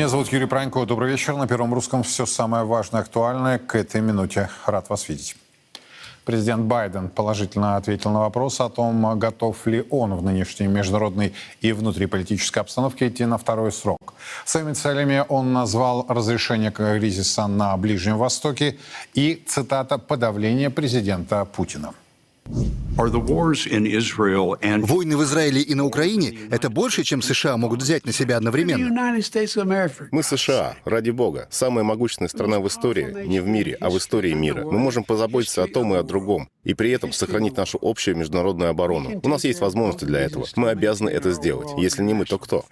Меня зовут Юрий Пронько. Добрый вечер. На Первом Русском все самое важное, актуальное к этой минуте. Рад вас видеть. Президент Байден положительно ответил на вопрос о том, готов ли он в нынешней международной и внутриполитической обстановке идти на второй срок. Своими целями он назвал разрешение кризиса на Ближнем Востоке и, цитата, «подавление президента Путина». Войны в Израиле и на Украине — это больше, чем США могут взять на себя одновременно. Мы США, ради бога, самая могущественная страна в истории, не в мире, а в истории мира. Мы можем позаботиться о том и о другом, и при этом сохранить нашу общую международную оборону. У нас есть возможности для этого. Мы обязаны это сделать. Если не мы, то кто?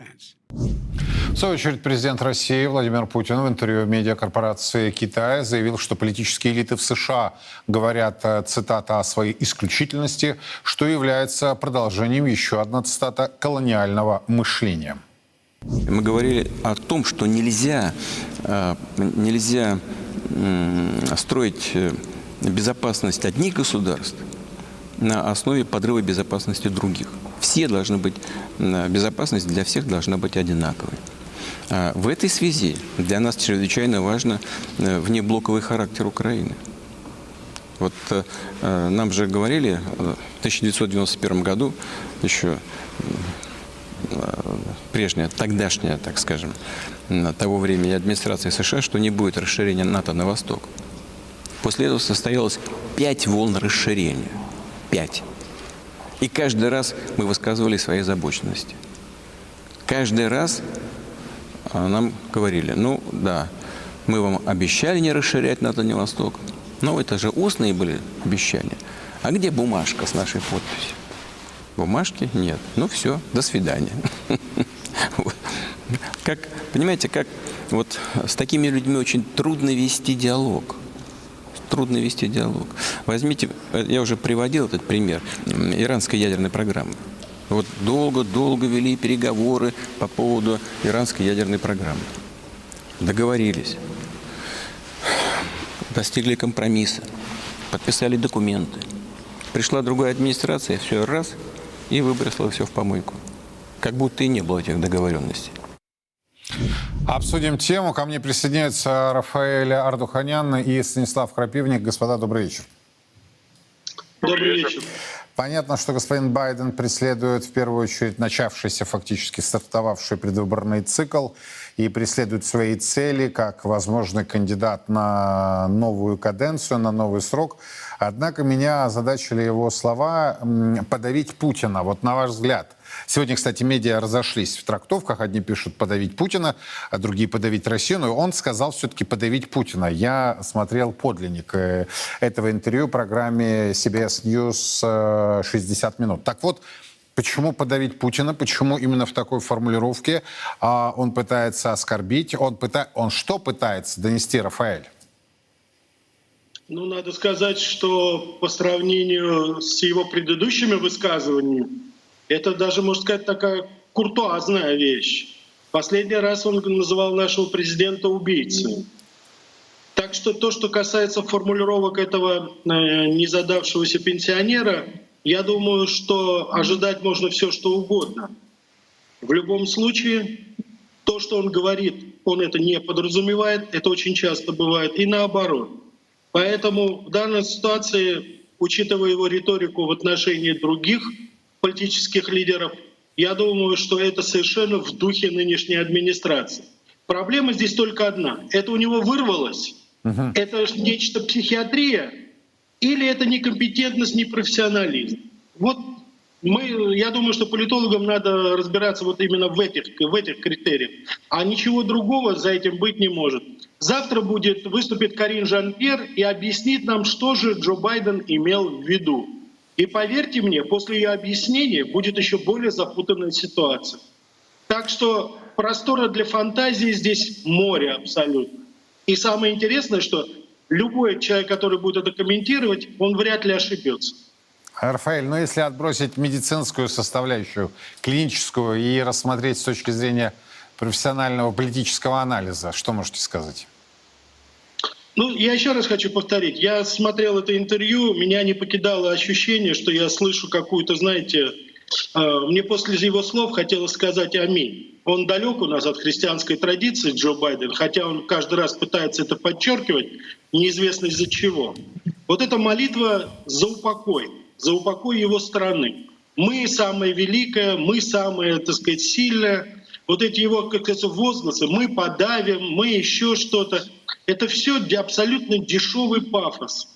В свою очередь, президент России Владимир Путин в интервью медиакорпорации Китая заявил, что политические элиты в США говорят, э, цитата, о своей исключительности, что является продолжением еще одна цитата колониального мышления. Мы говорили о том, что нельзя, э, нельзя строить э, безопасность одних государств на основе подрыва безопасности других. Все должны быть, безопасность для всех должна быть одинаковой. А в этой связи для нас чрезвычайно важно э, внеблоковый характер Украины. Вот э, э нам же говорили в 1991 году еще э, прежняя, тогдашняя, так скажем, того времени администрация США, что не будет расширения НАТО на восток. После этого состоялось пять волн расширения. Пять. И каждый раз мы высказывали свои озабоченности. Каждый раз а, нам говорили, ну да, мы вам обещали не расширять на Дальний Восток, но это же устные были обещания. А где бумажка с нашей подписью? Бумажки нет. Ну все, до свидания. Как, понимаете, как вот с такими людьми очень трудно вести диалог трудно вести диалог. Возьмите, э, я уже приводил этот пример иранской ядерной программы. Вот долго-долго вели переговоры по поводу иранской ядерной программы. Договорились. Достигли компромисса. Подписали документы. Пришла другая администрация, все раз, и выбросила все в помойку. Как будто и не было этих договоренностей. Обсудим тему. Ко мне присоединяются Рафаэль Ардуханян и Станислав Крапивник. Господа, добрый вечер. Добрый вечер. Понятно, что господин Байден преследует в первую очередь начавшийся, фактически стартовавший предвыборный цикл и преследует свои цели как возможный кандидат на новую каденцию, на новый срок. Однако меня озадачили его слова «подавить Путина». Вот на ваш взгляд, Сегодня, кстати, медиа разошлись в трактовках. Одни пишут «подавить Путина», а другие «подавить Россию». Но он сказал все-таки «подавить Путина». Я смотрел подлинник э, этого интервью в программе CBS News «60 э, минут». Так вот, Почему подавить Путина? Почему именно в такой формулировке а, он пытается оскорбить? Он, пыта... он что пытается донести, Рафаэль? Ну, надо сказать, что по сравнению с его предыдущими высказываниями, это даже, можно сказать, такая куртуазная вещь. Последний раз он называл нашего президента убийцей. Так что то, что касается формулировок этого э, незадавшегося пенсионера, я думаю, что ожидать можно все, что угодно. В любом случае, то, что он говорит, он это не подразумевает, это очень часто бывает, и наоборот. Поэтому в данной ситуации, учитывая его риторику в отношении других политических лидеров. Я думаю, что это совершенно в духе нынешней администрации. Проблема здесь только одна. Это у него вырвалось? Uh-huh. Это нечто психиатрия? Или это некомпетентность, непрофессионализм? Вот мы, я думаю, что политологам надо разбираться вот именно в этих, в этих критериях. А ничего другого за этим быть не может. Завтра будет, выступит Карин Жан-Пьер и объяснит нам, что же Джо Байден имел в виду. И поверьте мне, после ее объяснения будет еще более запутанная ситуация. Так что простора для фантазии здесь море абсолютно. И самое интересное, что любой человек, который будет это комментировать, он вряд ли ошибется. Рафаэль, ну если отбросить медицинскую составляющую, клиническую и рассмотреть с точки зрения профессионального политического анализа, что можете сказать? Ну, я еще раз хочу повторить. Я смотрел это интервью, меня не покидало ощущение, что я слышу какую-то, знаете, э, мне после его слов хотелось сказать «Аминь». Он далек у нас от христианской традиции, Джо Байден, хотя он каждый раз пытается это подчеркивать, неизвестно из-за чего. Вот эта молитва за упокой, за упокой его страны. Мы самое великое, мы самое, так сказать, сильное. Вот эти его, как говорится, возгласы, мы подавим, мы еще что-то. Это все абсолютно дешевый пафос.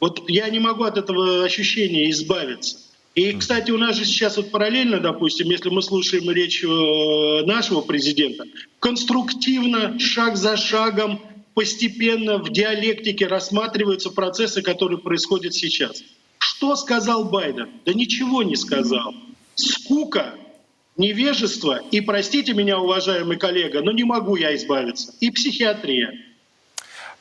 Вот я не могу от этого ощущения избавиться. И, кстати, у нас же сейчас вот параллельно, допустим, если мы слушаем речь э, нашего президента, конструктивно, шаг за шагом, постепенно в диалектике рассматриваются процессы, которые происходят сейчас. Что сказал Байден? Да ничего не сказал. Скука, невежество и, простите меня, уважаемый коллега, но не могу я избавиться, и психиатрия.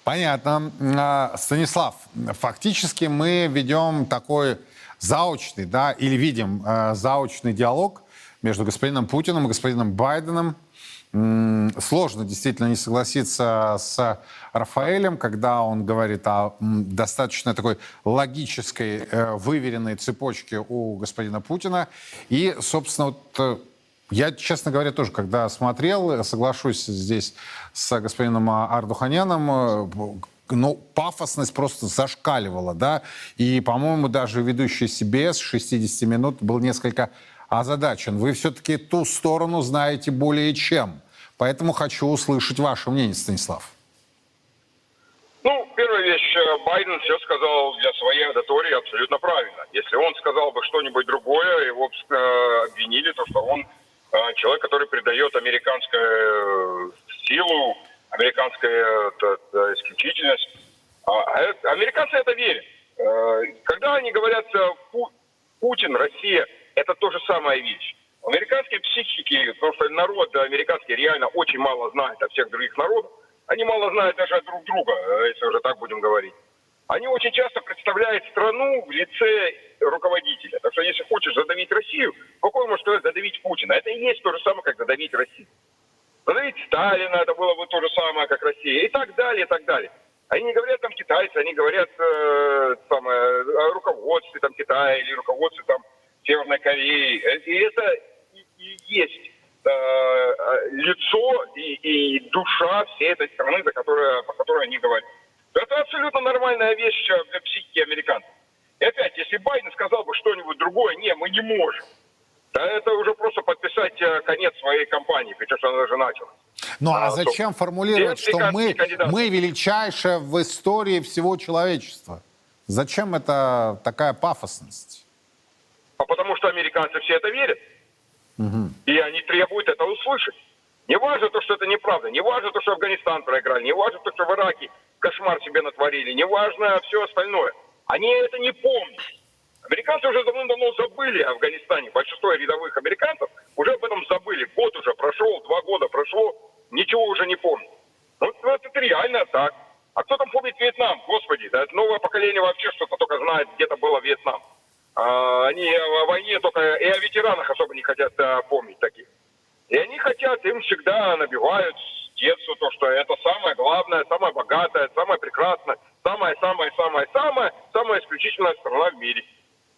Понятно. А, Станислав, фактически мы ведем такой заочный, да, или видим э, заочный диалог между господином Путиным и господином Байденом. Сложно действительно не согласиться с Рафаэлем, когда он говорит о достаточно такой логической, э, выверенной цепочке у господина Путина. И, собственно, вот э, я, честно говоря, тоже, когда смотрел, соглашусь здесь с господином Ардуханяном, ну, пафосность просто зашкаливала, да, и, по-моему, даже ведущий CBS 60 минут был несколько озадачен. Вы все-таки ту сторону знаете более чем, поэтому хочу услышать ваше мнение, Станислав. Ну, первая вещь, э, Байден все сказал для своей аудитории абсолютно правильно. Если он сказал бы что-нибудь другое, его э, обвинили, то что он человек, который придает американскую силу, американскую э, э, исключительность. А это- американцы это верят. Э, Когда они говорят э, Пу- Путин, Россия, это то же самая вещь. Американские психики, потому что народ американский реально очень мало знает о всех других народах, они мало знают даже друг друга, э, если уже так будем говорить. Они очень часто представляют страну в лице руководителя. Так что если хочешь задавить Россию, спокойно можешь сказать задавить Путина. Это и есть то же самое, как задавить Россию. Задавить Сталина, это было бы то же самое, как Россия, и так далее, и так далее. Они не говорят там китайцы, они говорят э, самое, о руководстве там Китая или руководстве там Северной Кореи. Э, И это и, и есть э, э, лицо и, и душа всей этой страны, за которую, по которой они говорят. Это абсолютно нормальная вещь для психики американцев. И опять, если Байден сказал бы что-нибудь другое, не, мы не можем. Да это уже просто подписать э, конец своей кампании, причем что она уже началась. Ну а А, зачем то- формулировать, что мы, кандидаты. мы величайшая в истории всего человечества? Зачем это такая пафосность? А потому что американцы все это верят. И они требуют это услышать. Не важно то, что это неправда, не важно то, что Афганистан проиграли, не важно то, что в Ираке кошмар себе натворили, не важно все остальное. Они это не помнят. Американцы уже давно-давно забыли о Афганистане. Большинство рядовых американцев уже об этом забыли. Год уже прошел, два года прошло, ничего уже не помнят. Ну, вот это реально так. А кто там помнит Вьетнам? Господи, да новое поколение вообще что-то только знает, где-то было Вьетнам. А, они о войне только и о ветеранах особо не хотят а, помнить таких. И они хотят, им всегда набивают с детства то, что это самое главное, самое богатое, самое прекрасное, самая-самая-самая-самая, самая исключительная страна в мире.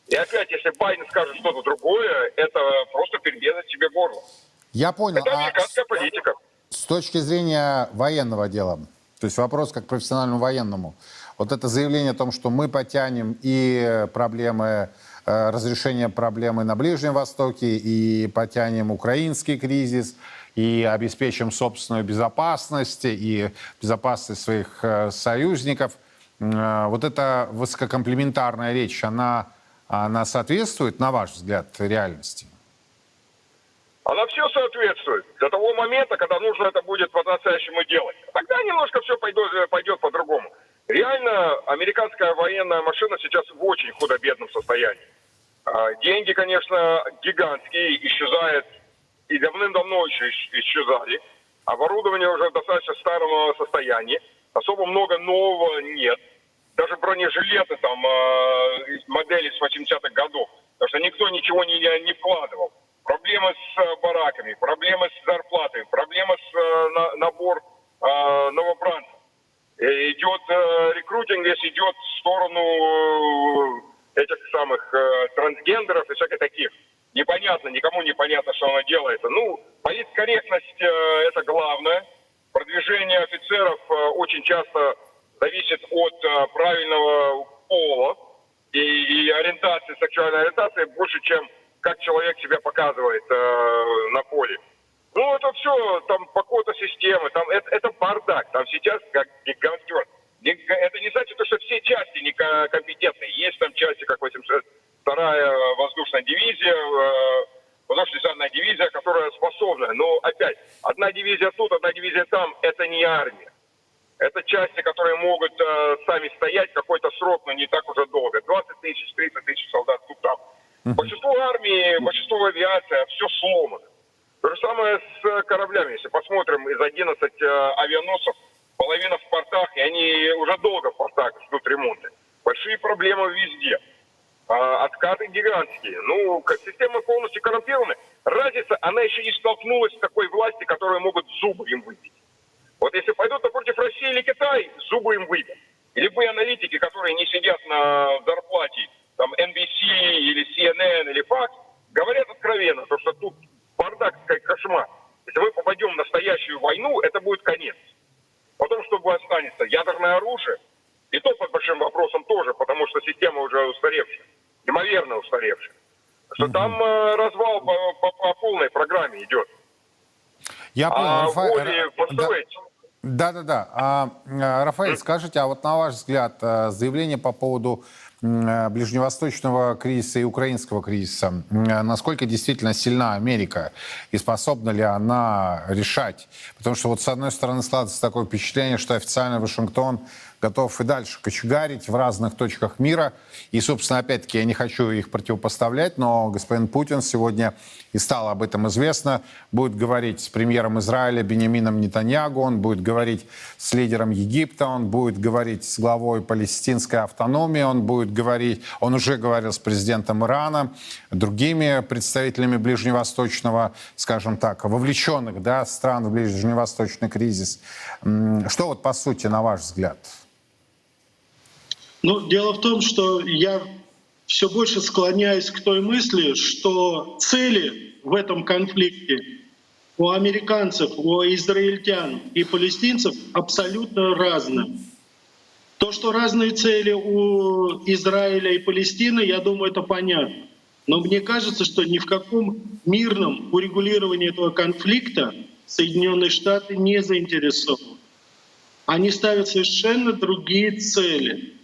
И опять, если Байден скажет что-то другое, это просто перерезать себе горло. Я понял. Это А американская политика. с точки зрения военного дела, то есть вопрос как профессиональному военному, вот это заявление о том, что мы потянем и проблемы, э, разрешение проблемы на Ближнем Востоке, и потянем украинский кризис, и обеспечим собственную безопасность, и безопасность своих э, союзников. Э, Вот эта высококомплементарная речь, она, она соответствует, на ваш взгляд, реальности? Она все соответствует до того момента, когда нужно это будет по-настоящему делать. Тогда немножко все пойдет, пойдет по-другому. Реально, американская военная машина сейчас в очень худо-бедном состоянии. А, Деньги, конечно, гигантские, исчезают и давным-давно еще ис- исчезали. Оборудование уже достаточно старом состоянии. Особо много нового нет. Даже бронежилеты там э, модели с 80-х годов. Потому что никто ничего не, не вкладывал. Проблемы с э, бараками, проблемы с зарплатами, проблемы с э, на- набор э, новобранцев. Э, Идет э, рекрутинг, весь идет в сторону э, этих самых э, трансгендеров и всяких таких. Непонятно, никому непонятно, что оно делается. Ну, политкорректность э, это главное. Продвижение офицеров э, очень часто зависит от э, правильного пола и, и ориентации, сексуальной ориентации больше, чем как человек себя показывает э, на поле. Ну, это все, там по какой-то системы, там это, это бардак, там сейчас как гигантский Это не значит, что все части некомпетентны. Есть там части, как 82-я воздушная дивизия, э, воздушно-десантная дивизия, которая способна. Но опять, одна дивизия тут, одна дивизия там, это не армия. Это части, которые могут э, сами стоять какой-то срок, но не так уже долго. 20 тысяч, 30 тысяч солдат тут там. Большинство армии, большинство авиации, все сломано. То же самое с кораблями. Если посмотрим, из 11 э, авианосцев половина в портах, и они уже долго в портах ждут ремонта. Большие проблемы везде. А, откаты гигантские. Ну, как система полностью коррумпирована. Разница, она еще не столкнулась с такой власти, которые могут зубы им выбить. Вот если пойдут против России или Китай, зубы им выбьют. Любые аналитики, которые не сидят на зарплате, там, NBC или CNN или Fox, говорят откровенно, то, что тут бардак, кошмар. Если мы попадем в настоящую войну, это будет конец. Потом, что останется? Ядерное оружие. И то под большим вопросом тоже, потому что система уже устаревшая. Неимоверно устаревшая. Что там э, развал по, по, по полной программе идет. Я понял, а Рафаэль. воли построить. Да, да, да. А, а, Рафаэль, скажите, а вот на ваш взгляд, э, заявление по поводу Э, ближневосточного кризиса и украинского кризиса, э, насколько действительно сильна Америка и способна ли она решать? Потому что вот с одной стороны складывается такое впечатление, что официально Вашингтон готов и дальше кочегарить в разных точках мира. И, собственно, опять-таки, я не хочу их противопоставлять, но господин Путин сегодня, и стало об этом известно, будет говорить с премьером Израиля Бенямином Нетаньягу, он будет говорить с лидером Египта, он будет говорить с главой палестинской автономии, он будет говорить, он уже говорил с президентом Ирана, другими представителями ближневосточного, скажем так, вовлеченных да, стран в ближневосточный кризис. Что вот по сути, на ваш взгляд? Ну, дело в том, что я все больше склоняюсь к той мысли, что цели в этом конфликте у американцев, у израильтян и палестинцев абсолютно разные. То, что разные цели у Израиля и Палестины, я думаю, это понятно. Но мне кажется, что ни в каком мирном урегулировании этого конфликта Соединенные Штаты не заинтересованы. Они ставят совершенно другие цели.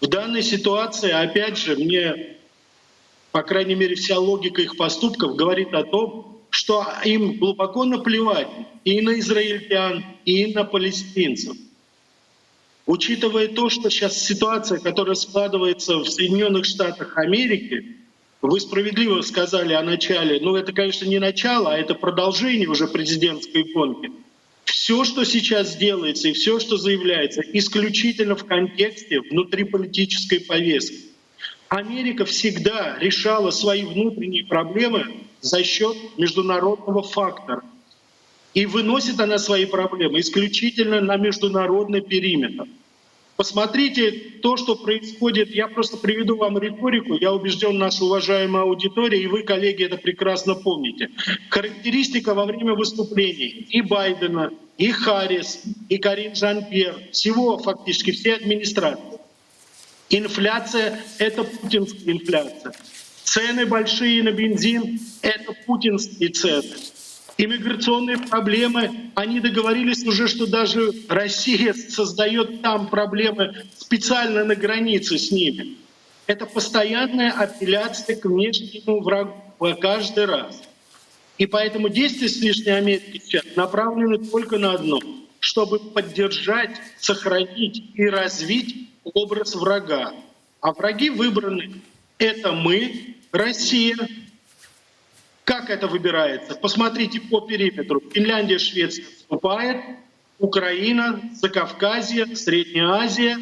В данной ситуации, опять же, мне, по крайней мере, вся логика их поступков говорит о том, что им глубоко наплевать и на израильтян, и на палестинцев. Учитывая то, что сейчас ситуация, которая складывается в Соединенных Штатах Америки, вы справедливо сказали о начале, ну это, конечно, не начало, а это продолжение уже президентской гонки — все, что сейчас делается и все, что заявляется, исключительно в контексте внутриполитической повестки. Америка всегда решала свои внутренние проблемы за счет международного фактора. И выносит она свои проблемы исключительно на международный периметр. Посмотрите то, что происходит. Я просто приведу вам риторику. Я убежден, наша уважаемая аудитория, и вы, коллеги, это прекрасно помните. Характеристика во время выступлений и Байдена, и Харрис, и Карин Жан-Пьер, всего фактически, все администрации. Инфляция — это путинская инфляция. Цены большие на бензин — это путинские цены иммиграционные проблемы, они договорились уже, что даже Россия создает там проблемы специально на границе с ними. Это постоянная апелляция к внешнему врагу каждый раз. И поэтому действия с лишней Америки сейчас направлены только на одно, чтобы поддержать, сохранить и развить образ врага. А враги выбраны — это мы, Россия, как это выбирается? Посмотрите по периметру. Финляндия, Швеция вступает, Украина, Закавказье, Средняя Азия,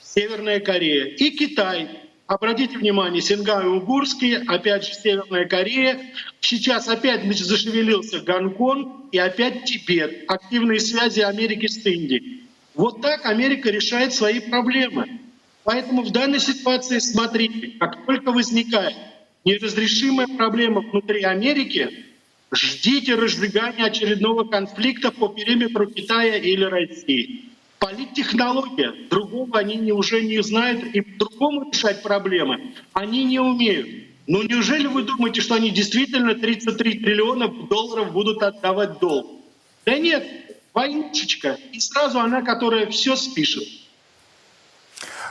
Северная Корея и Китай. Обратите внимание, Сингай угурские, опять же Северная Корея. Сейчас опять значит, зашевелился Гонконг и опять Тибет. Активные связи Америки с Индией. Вот так Америка решает свои проблемы. Поэтому в данной ситуации смотрите, как только возникает неразрешимая проблема внутри Америки, ждите разжигания очередного конфликта по периметру Китая или России. Политтехнология. Другого они уже не знают, и по-другому решать проблемы они не умеют. Но неужели вы думаете, что они действительно 33 триллиона долларов будут отдавать долг? Да нет, войнушечка. И сразу она, которая все спишет.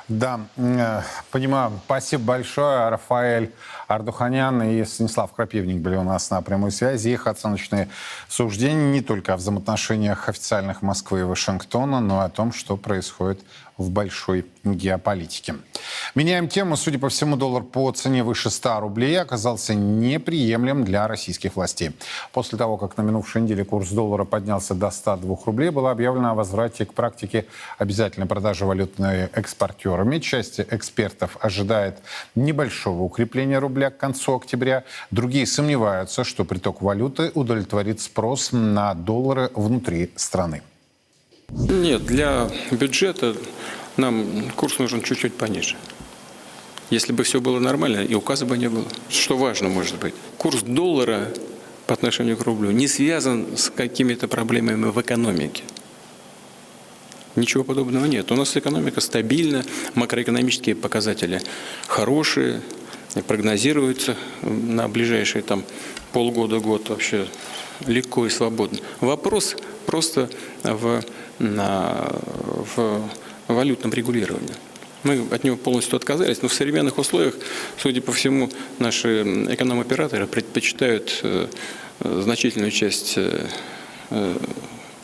Да, э, понимаю. Спасибо большое, Рафаэль Ардуханян и Станислав Крапивник были у нас на прямой связи. Их оценочные суждения не только о взаимоотношениях официальных Москвы и Вашингтона, но и о том, что происходит в большой геополитике. Меняем тему. Судя по всему, доллар по цене выше 100 рублей оказался неприемлем для российских властей. После того, как на минувшей неделе курс доллара поднялся до 102 рублей, было объявлено о возврате к практике обязательной продажи валютными экспортерами. Часть экспертов ожидает небольшого укрепления рубля к концу октября. Другие сомневаются, что приток валюты удовлетворит спрос на доллары внутри страны. Нет, для бюджета нам курс нужен чуть-чуть пониже. Если бы все было нормально, и указа бы не было. Что важно, может быть, курс доллара по отношению к рублю не связан с какими-то проблемами в экономике. Ничего подобного нет. У нас экономика стабильна, макроэкономические показатели хорошие, прогнозируются на ближайшие там полгода-год вообще легко и свободно. Вопрос просто в, на, в валютном регулировании. Мы от него полностью отказались, но в современных условиях, судя по всему, наши эконом-операторы предпочитают э, значительную часть э, э,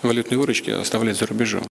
валютной выручки оставлять за рубежом.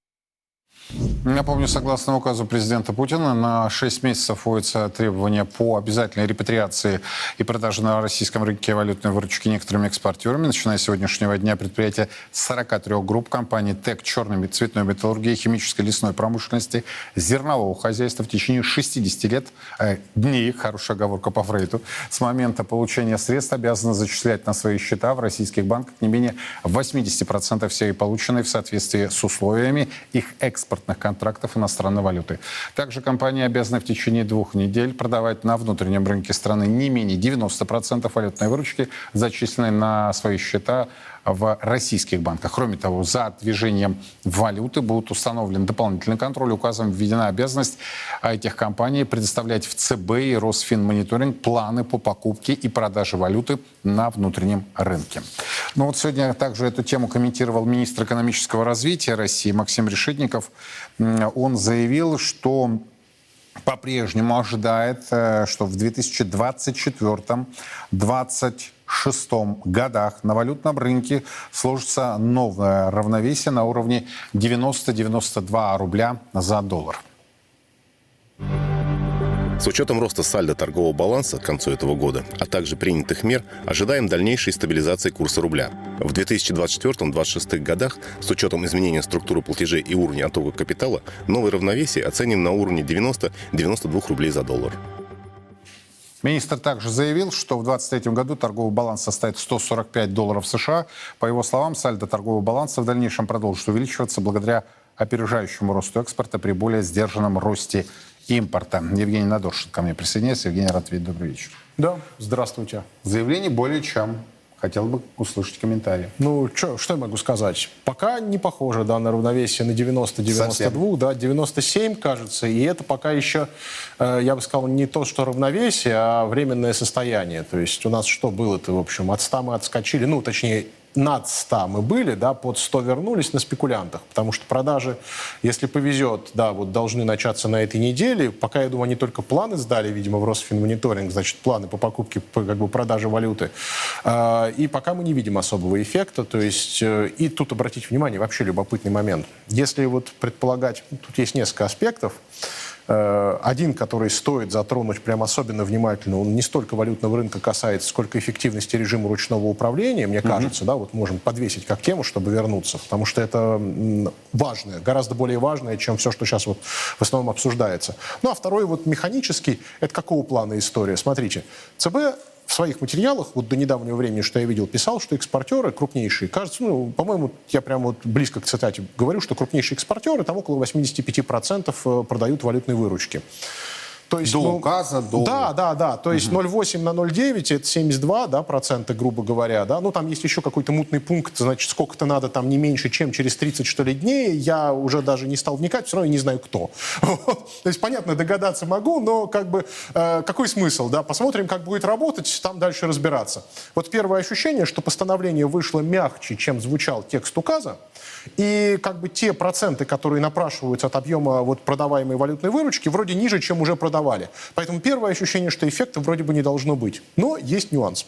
Напомню, согласно указу президента Путина, на 6 месяцев вводится требование по обязательной репатриации и продаже на российском рынке валютной выручки некоторыми экспортерами. Начиная с сегодняшнего дня предприятия 43 групп компаний ТЭК, черной цветной металлургии, химической лесной промышленности, зернового хозяйства в течение 60 лет, э, дней, хорошая оговорка по Фрейду, с момента получения средств обязаны зачислять на свои счета в российских банках не менее 80% всей полученной в соответствии с условиями их экспортных контрактов контрактов иностранной валюты. Также компания обязана в течение двух недель продавать на внутреннем рынке страны не менее 90% валютной выручки, зачисленной на свои счета в российских банках. Кроме того, за движением валюты будет установлен дополнительный контроль. Указом введена обязанность этих компаний предоставлять в ЦБ и Росфинмониторинг планы по покупке и продаже валюты на внутреннем рынке. Ну вот сегодня также эту тему комментировал министр экономического развития России Максим Решетников. Он заявил, что по-прежнему ожидает, э, что в 2024-2025 2026 годах на валютном рынке сложится новое равновесие на уровне 90-92 рубля за доллар. С учетом роста сальдо торгового баланса к концу этого года, а также принятых мер, ожидаем дальнейшей стабилизации курса рубля. В 2024-2026 годах, с учетом изменения структуры платежей и уровня оттока капитала, новое равновесие оценим на уровне 90-92 рублей за доллар. Министр также заявил, что в 2023 году торговый баланс составит 145 долларов США. По его словам, сальдо торгового баланса в дальнейшем продолжит увеличиваться благодаря опережающему росту экспорта при более сдержанном росте импорта. Евгений Надоршин ко мне присоединяется. Евгений, рад видеть. Добрый вечер. Да, здравствуйте. Заявление более чем Хотел бы услышать комментарии. Ну, чё, что я могу сказать? Пока не похоже, да, на равновесие на 90-92, да, 97, кажется, и это пока еще, э, я бы сказал, не то, что равновесие, а временное состояние. То есть у нас что было-то, в общем, от 100 мы отскочили, ну, точнее, над 100 мы были, да, под 100 вернулись на спекулянтах, потому что продажи, если повезет, да, вот должны начаться на этой неделе. Пока, я думаю, они только планы сдали, видимо, в Росфинмониторинг, значит, планы по покупке, по как бы продаже валюты. А, и пока мы не видим особого эффекта, то есть, э, и тут обратить внимание, вообще любопытный момент. Если вот предполагать, тут есть несколько аспектов, один, который стоит затронуть прям особенно внимательно, он не столько валютного рынка касается, сколько эффективности режима ручного управления, мне кажется, mm-hmm. да, вот можем подвесить как тему, чтобы вернуться, потому что это важное, гораздо более важное, чем все, что сейчас вот в основном обсуждается. Ну, а второй вот механический, это какого плана история? Смотрите, ЦБ в своих материалах, вот до недавнего времени, что я видел, писал, что экспортеры крупнейшие, кажется, ну, по-моему, я прямо вот близко к цитате говорю, что крупнейшие экспортеры там около 85% э, продают валютной выручки. То есть, До ну, указа, до- Да, да, да. То есть 0,8 на 0,9 это 72 да, процента, грубо говоря. Да? Ну, там есть еще какой-то мутный пункт, значит, сколько-то надо там не меньше, чем через 30, что ли, дней. Я уже даже не стал вникать, все равно я не знаю, кто. Вот. То есть, понятно, догадаться могу, но как бы э, какой смысл, да? Посмотрим, как будет работать, там дальше разбираться. Вот первое ощущение, что постановление вышло мягче, чем звучал текст указа, и как бы те проценты, которые напрашиваются от объема вот продаваемой валютной выручки, вроде ниже, чем уже продавали. Поэтому первое ощущение, что эффекта вроде бы не должно быть. Но есть нюанс.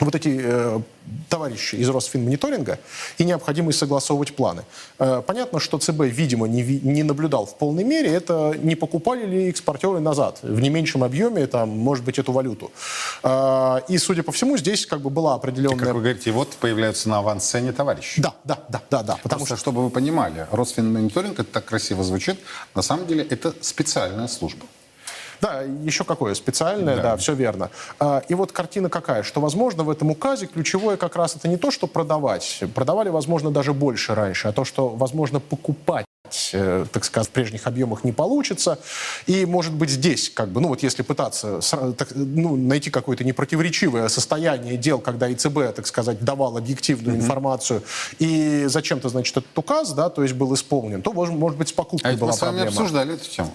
Вот эти э, товарищи из Росфинмониторинга и необходимость согласовывать планы. Э, понятно, что ЦБ, видимо, не, ви- не наблюдал в полной мере, это не покупали ли экспортеры назад в не меньшем объеме, там, может быть, эту валюту. Э, и, судя по всему, здесь как бы была определенная... Как вы говорите, вот появляются на авансцене товарищи. Да, да, да, да, да. Потому Просто, чтобы вы понимали, Росфинмониторинг, это так красиво звучит, на самом деле это специальная служба. Да, еще какое специальное, да, Да. все верно. А, И вот картина какая, что, возможно, в этом указе ключевое как раз это не то, что продавать. Продавали, возможно, даже больше раньше, а то, что, возможно, покупать э, так сказать, в прежних объемах не получится. И, может быть, здесь, как бы, ну вот если пытаться так, ну, найти какое-то непротиворечивое состояние дел, когда ИЦБ, так сказать, давал объективную информацию, и зачем-то, значит, этот указ, да, то есть был исполнен, то, может, быть, с А покупкой ведь была мы с вами проблема. обсуждали эту тему.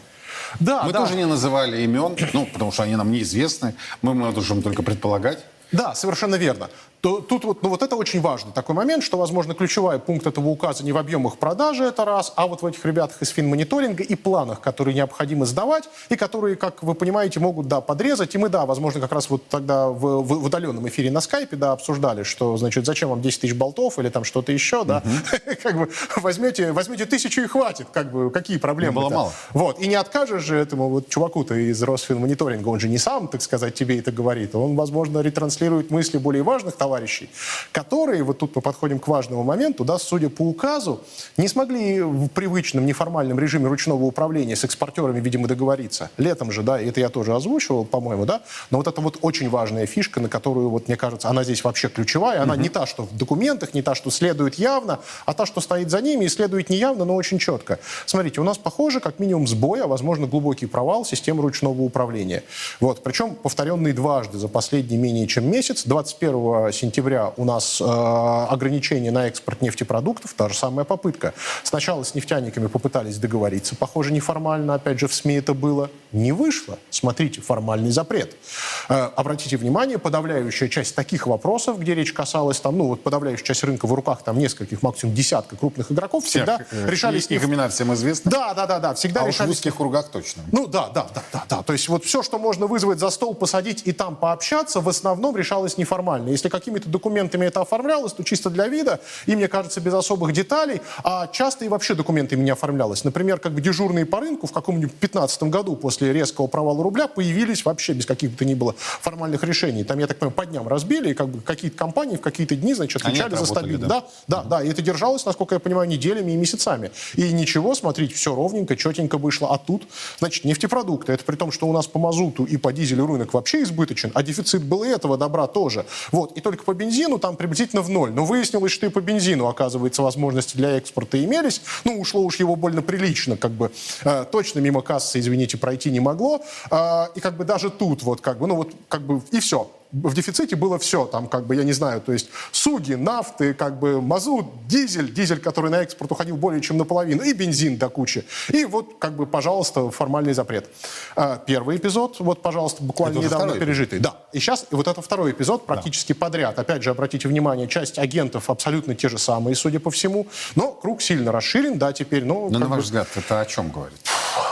Да, Мы да. тоже не называли имен, ну, потому что они нам неизвестны. Мы можем только предполагать. Да, совершенно верно. То, тут вот, ну вот это очень важный такой момент, что, возможно, ключевой пункт этого указа не в объемах продажи, это раз, а вот в этих ребятах из финмониторинга и планах, которые необходимо сдавать, и которые, как вы понимаете, могут, да, подрезать. И мы, да, возможно, как раз вот тогда в, в- в удаленном эфире на скайпе, да, обсуждали, что, значит, зачем вам 10 тысяч болтов или там что-то еще, да, как бы возьмете, возьмете тысячу и хватит, как бы, какие проблемы было мало. вот, и не откажешь же этому вот чуваку-то из Росфинмониторинга, он же не сам, так сказать, тебе это говорит, он, возможно, ретранслирует мысли более важных товарищей, которые, вот тут мы подходим к важному моменту, да, судя по указу, не смогли в привычном неформальном режиме ручного управления с экспортерами, видимо, договориться. Летом же, да, это я тоже озвучивал, по-моему, да, но вот это вот очень важная фишка, на которую, вот, мне кажется, она здесь вообще ключевая, она не та, что в документах, не та, что следует явно, а та, что стоит за ними и следует не явно, но очень четко. Смотрите, у нас, похоже, как минимум сбой, а, возможно, глубокий провал системы ручного управления. Вот, причем повторенный дважды за последний менее чем месяц. 21 сентября у нас э, ограничение на экспорт нефтепродуктов, та же самая попытка. Сначала с нефтяниками попытались договориться, похоже, неформально, опять же, в СМИ это было. Не вышло. Смотрите, формальный запрет. Э, обратите внимание, подавляющая часть таких вопросов, где речь касалась, там, ну, вот подавляющая часть рынка в руках там нескольких, максимум десятка крупных игроков, всегда Всех, э, решались... Их имена всем известны. Да, да, да, да, всегда а уж в решались узких кругах точно. ну да, да, да, да, да. То есть вот все, что можно вызвать за стол, посадить и там пообщаться, в основном решалось неформально. Если какими-то документами это оформлялось, то чисто для вида, и, мне кажется, без особых деталей, а часто и вообще документами не оформлялось. Например, как бы дежурные по рынку в каком-нибудь 15 году после резкого провала рубля появились вообще без каких бы то ни было формальных решений. Там, я так понимаю, по дням разбили, и как бы какие-то компании в какие-то дни, значит, отвечали за стабильность. да. Да, да, да. И это держалось, насколько я понимаю, неделями и месяцами. И ничего, смотрите, все ровненько, четенько вышло. А тут, значит, нефтепродукты. Это при том, что у нас по мазуту и по дизелю рынок вообще избыточен, а дефицит был и этого добра тоже. Вот. И только по бензину там приблизительно в ноль. Но выяснилось, что и по бензину, оказывается, возможности для экспорта имелись. Ну, ушло уж его больно прилично, как бы. Э, точно мимо кассы, извините, пройти не могло. Э, и как бы даже тут вот как бы, ну вот как бы и все в дефиците было все, там, как бы, я не знаю, то есть суги, нафты, как бы, мазут, дизель, дизель, который на экспорт уходил более чем наполовину, и бензин до кучи. И вот, как бы, пожалуйста, формальный запрет. А, Первый эпизод, вот, пожалуйста, буквально Это недавно пережитый. Да, и сейчас вот это второй эпизод практически подряд. Опять же, обратите внимание, часть агентов абсолютно те же самые, судя по всему, но круг сильно расширен, да, теперь, ну, Но, как на бы- ваш взгляд, это о чем говорит?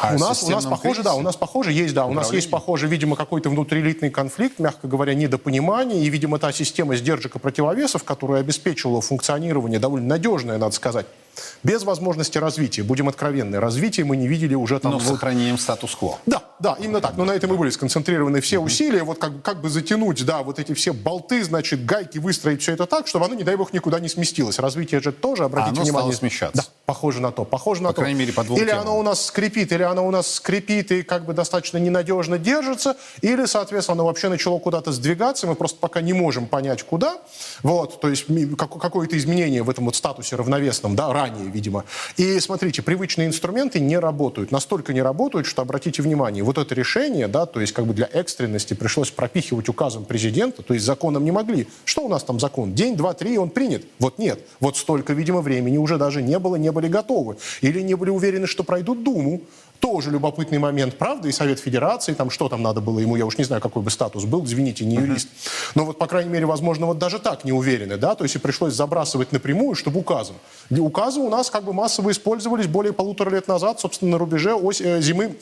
О у нас, у нас похоже, да, кризисе? у нас похоже есть, да, у нас есть похоже, видимо, какой-то внутриэлитный конфликт, мягко говоря, недопонимание, и, видимо, та система сдержек и противовесов, которая обеспечивала функционирование довольно надежное, надо сказать, без возможности развития, будем откровенны, развития мы не видели уже там... Но с вот- сохранением статус-кво. да, да, именно так. Но на этом и были сконцентрированы все усилия, вот как, как бы затянуть, да, вот эти все болты, значит, гайки, выстроить все это так, чтобы оно, не дай бог, никуда не сместилось. Развитие же тоже, обратите оно внимание... стало смещаться. Да, похоже на то, похоже на По то. крайней мере, по двум Или темам. оно у нас скрипит, или оно у нас скрипит и как бы достаточно ненадежно держится, или, соответственно, оно вообще начало куда-то сдвигаться, мы просто пока не можем понять, куда. Вот, то есть какое-то изменение в этом вот статусе равновесном, да, ранее, видимо. И смотрите, привычные инструменты не работают. Настолько не работают, что, обратите внимание, вот это решение, да, то есть как бы для экстренности пришлось пропихивать указом президента, то есть законом не могли. Что у нас там закон? День, два, три, он принят. Вот нет. Вот столько, видимо, времени уже даже не было, не были готовы. Или не были уверены, что пройдут Думу. Тоже любопытный момент, правда, и Совет Федерации, там что там надо было ему, я уж не знаю, какой бы статус был, извините, не юрист. Но вот, по крайней мере, возможно, вот даже так не уверены, да, то есть и пришлось забрасывать напрямую, чтобы указом. Указы у нас как бы массово использовались более полутора лет назад, собственно, на рубеже ось, э, зимы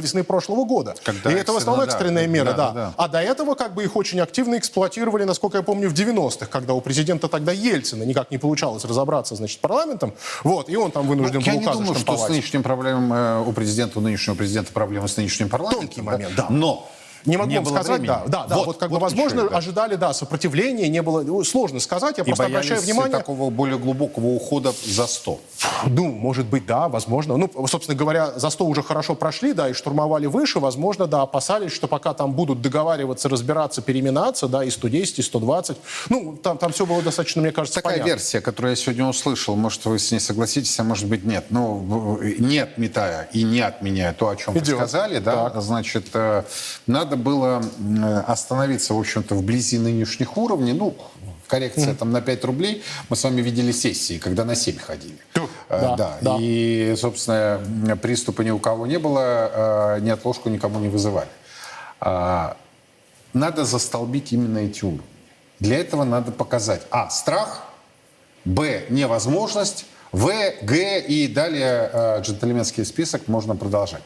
весны прошлого года. Когда и это в основном экстренно, да. мера, Да, да, да, да. А до этого как бы их очень активно эксплуатировали, насколько я помню, в 90-х, когда у президента тогда Ельцина никак не получалось разобраться, значит, с парламентом. Вот, и он там вынужден Я был не указы думаю, что с нынешним проблемом э, у президента, у нынешнего президента проблемы с нынешним парламентом. Тонкий момент, да. Но Не могу не вам сказать, времени. да, да, да, вот, как бы, вот возможно, ничего, да. ожидали, да, сопротивления, не было, ну, сложно сказать, я И просто обращаю внимание, такого более глубокого ухода за 100. ну, может быть, да, возможно, ну, собственно говоря, за 100 уже хорошо прошли, да, и штурмовали выше, возможно, да, опасались, что пока там будут договариваться, разбираться, переминаться, да, и 110, и 120, ну, там, там все было достаточно, мне кажется, Такая понятно. версия, которую я сегодня услышал, может, вы с ней согласитесь, а может быть, нет. В- не отметая и не отменяя то, о чем Идет. вы сказали, да, значит, э, надо было м, остановиться, в общем-то, вблизи нынешних уровней, ну, коррекция там на 5 рублей. Мы с вами видели сессии, когда на 7 ходили. Э, да, да. И, собственно, приступа ни у кого не было, э, ни отложку никому не вызывали. А, Надо застолбить именно эти уровни. Для этого надо показать, а, страх, б, невозможность, в, г и далее э, джентльменский список можно продолжать.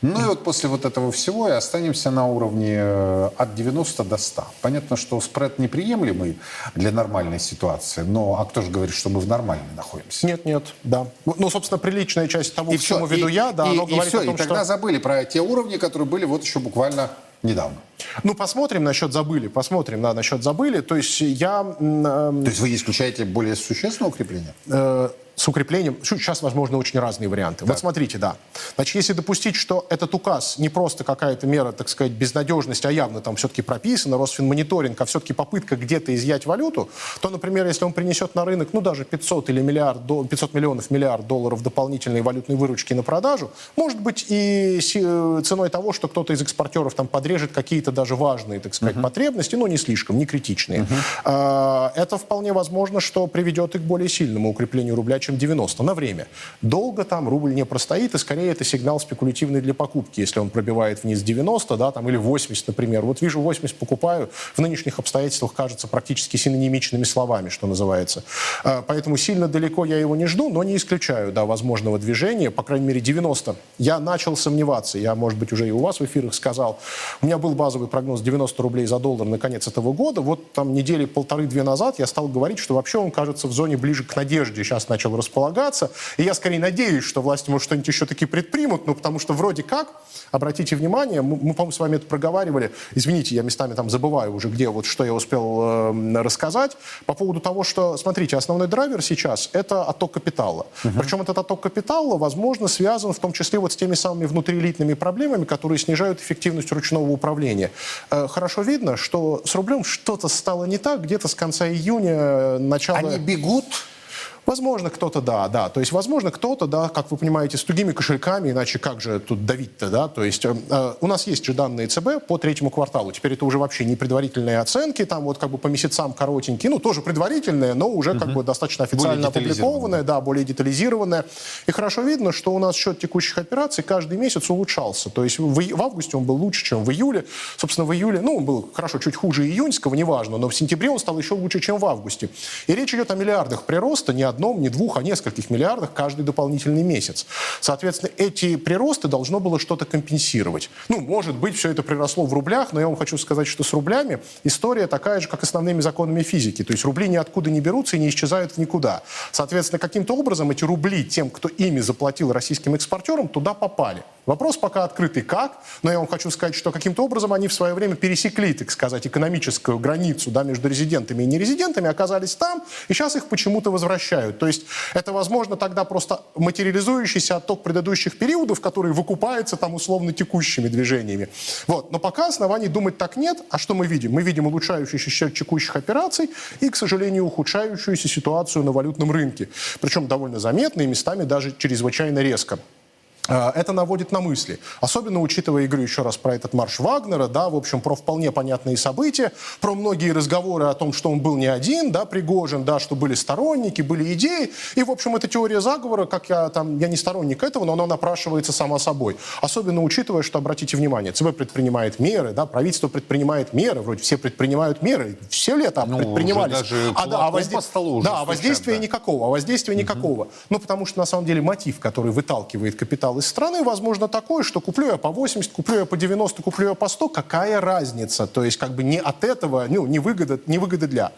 Ну и вот после вот этого всего и останемся на уровне э, от 90 до 100. Понятно, что спред неприемлемый для нормальной ситуации, но а кто же говорит, что мы в нормальной находимся? Нет, нет, да. Ну, собственно, приличная часть того, И к чему веду и, я, да, и, оно и говорит всё, о том, и тогда что... забыли про те уровни, которые были вот еще буквально недавно. Ну, посмотрим насчет забыли, посмотрим, да, насчет забыли. То есть я... эм, То есть вы исключаете более существенное укрепление? э, с укреплением. Сейчас, возможно, очень разные варианты. Вот смотрите, да. Значит, если допустить, что этот указ не просто какая-то мера, так сказать, безнадежности, а явно там все-таки прописано, Росфинмониторинг, а все-таки попытка где-то изъять валюту, то, например, если он принесет на рынок, ну, даже 500 или миллиард, дол- 500 миллионов, миллиард долларов дополнительной валютной выручки на продажу, может быть, и э, ценой того, что кто-то из экспортеров там подрежет какие-то даже важные, так сказать, потребности, но не слишком, не критичные. А, Это вполне возможно, что приведет и к более сильному укреплению рубля, чем 90 на время. Долго там рубль не простоит, и скорее это сигнал спекулятивный для покупки, если он пробивает вниз 90, да, там, или 80, например. Вот вижу 80, покупаю, в нынешних обстоятельствах кажется практически синонимичными словами, что называется. А, Поэтому сильно далеко я его не жду, но не исключаю, да, возможного движения, по крайней мере, 90. Я начал сомневаться, я, может быть, уже и у вас в эфирах сказал, у меня был базовый прогноз 90 рублей за доллар на конец этого года, вот там недели полторы-две назад я стал говорить, что вообще он кажется в зоне ближе к надежде, сейчас начал располагаться, и я скорее надеюсь, что власти, может, что-нибудь еще таки предпримут, ну, потому что вроде как, обратите внимание, мы, мы, по-моему, с вами это проговаривали, извините, я местами там забываю уже, где вот что я успел э, рассказать, по поводу того, что, смотрите, основной драйвер сейчас – это отток капитала. Причем этот отток капитала, возможно, связан в том числе вот с теми самыми внутриэлитными проблемами, которые снижают эффективность ручного управления. Э, Хорошо видно, что с рублем что-то стало не так. Где-то с конца июня, э, начала... Они бегут Возможно, кто-то да, да. То есть, возможно, кто-то, да, как вы понимаете, с тугими кошельками, иначе как же тут давить-то, да? То есть, э, э, у нас есть же данные ЦБ по третьему кварталу. Теперь это уже вообще не предварительные оценки, там вот как бы по месяцам коротенькие, ну, тоже предварительные, но уже как бы достаточно официально детализированные. опубликованные, да, более детализированное. И хорошо видно, что у нас счет текущих операций каждый месяц улучшался. То есть в, в августе он был лучше, чем в июле. Собственно, в июле, ну, он был хорошо чуть хуже июньского, неважно, но в сентябре он стал еще лучше, чем в августе. И речь идет о миллиардах прироста, не одном, не двух, а нескольких миллиардах каждый дополнительный месяц. Соответственно, эти приросты должно было что-то компенсировать. Ну, может быть, все это приросло в рублях, но я вам хочу сказать, что с рублями история такая же, как основными законами физики. То есть рубли ниоткуда не берутся и не исчезают в никуда. Соответственно, каким-то образом эти рубли тем, кто ими заплатил российским экспортерам, туда попали. Вопрос пока открытый как, но я вам хочу сказать, что каким-то образом они в свое время пересекли, так сказать, экономическую границу да, между резидентами и нерезидентами, оказались там, и сейчас их почему-то возвращают. То есть это, возможно, тогда просто материализующийся отток предыдущих периодов, который выкупается там условно текущими движениями. Вот. Но пока оснований думать так нет. А что мы видим? Мы видим улучшающийся счет текущих операций и, к сожалению, ухудшающуюся ситуацию на валютном рынке. Причем довольно заметно и местами даже чрезвычайно резко. А, Это наводит на мысли. Особенно учитывая, я говорю еще раз про этот марш Вагнера, да, в общем, про вполне понятные события, про многие разговоры о том, что он был не один, да, Пригожин, да, что были сторонники, были идеи. И, в общем, эта теория заговора, как я там, я не сторонник этого, но она напрашивается сама собой. Особенно учитывая, что, обратите внимание, ЦБ предпринимает меры, да, правительство предпринимает меры, вроде все предпринимают меры, все лето Ну, предпринимались. даже а, да, а, возде- столу да, а воздействия да. никакого, а воздействия никакого. Ну, потому что, на самом деле, мотив, который выталкивает капитал из страны, возможно, такой, что куплю я по 80, куплю я по 90, куплю я по 100, какая разница? То есть, как бы не от этого, ну, не выгода, не выгода для.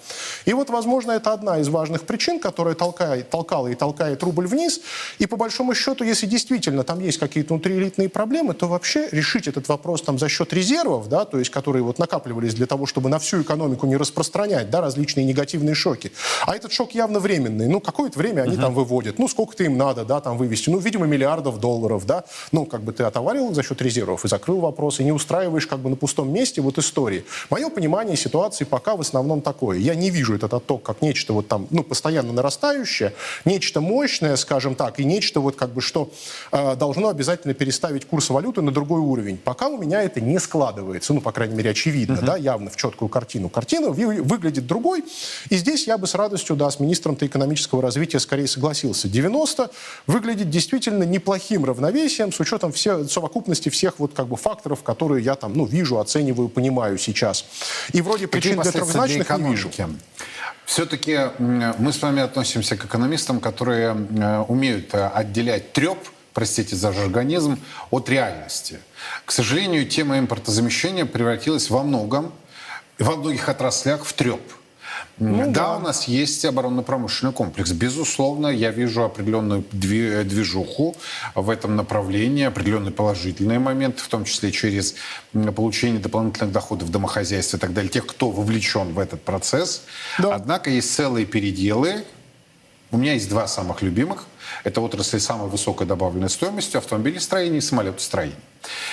И вот, возможно, это одна из важных причин, которая толкает, толкала и толкает рубль вниз. И, по большому счету, если действительно там есть какие-то внутриэлитные проблемы, то вообще решить этот вопрос там за счет резервов, да, то есть, которые вот накапливались для того, чтобы на всю экономику не распространять, да, различные негативные шоки. А этот шок явно временный. Ну, какое-то время они там выводят. Ну, сколько-то им надо, да, там вывести. Ну, видимо, миллиардов долларов, да. Ну, как бы ты отоварил за счет резервов и закрыл вопрос, и не устраиваешь как бы на пустом месте вот истории. Мое понимание ситуации пока в основном такое. Я не вижу этот отток как нечто вот там, ну, постоянно нарастающее, нечто мощное, скажем так, и нечто вот как бы, что э, должно обязательно переставить курс валюты на другой уровень. Пока у меня это не складывается, ну, по крайней мере, очевидно, да, явно в четкую картину. Картина вы- выглядит другой, и здесь я бы с радостью, да, с министром-то экономического развития скорее согласился. 90 выглядит действительно неплохим равновесием с учетом все, совокупности всех вот как бы факторов, которые я там, ну, вижу, оцениваю, понимаю сейчас. И вроде причин для последствия для трехзначных не вижу. Все-таки мы с вами относимся к экономистам, которые м, умеют э, отделять треп, простите за жаргонизм, от реальности. К сожалению, тема импортозамещения превратилась во многом, во многих отраслях в треп. Ну да, у нас есть оборонно-промышленный комплекс. Безусловно, я вижу определенную дви- движуху в этом направлении, определенные положительные моменты, в том числе через получение дополнительных доходов домохозяйств и так далее, тех, кто вовлечен в этот процесс. Да. Однако есть целые переделы. У меня есть два самых любимых. Это отрасли самой высокой добавленной стоимостью автомобилестроения и самолетостроения.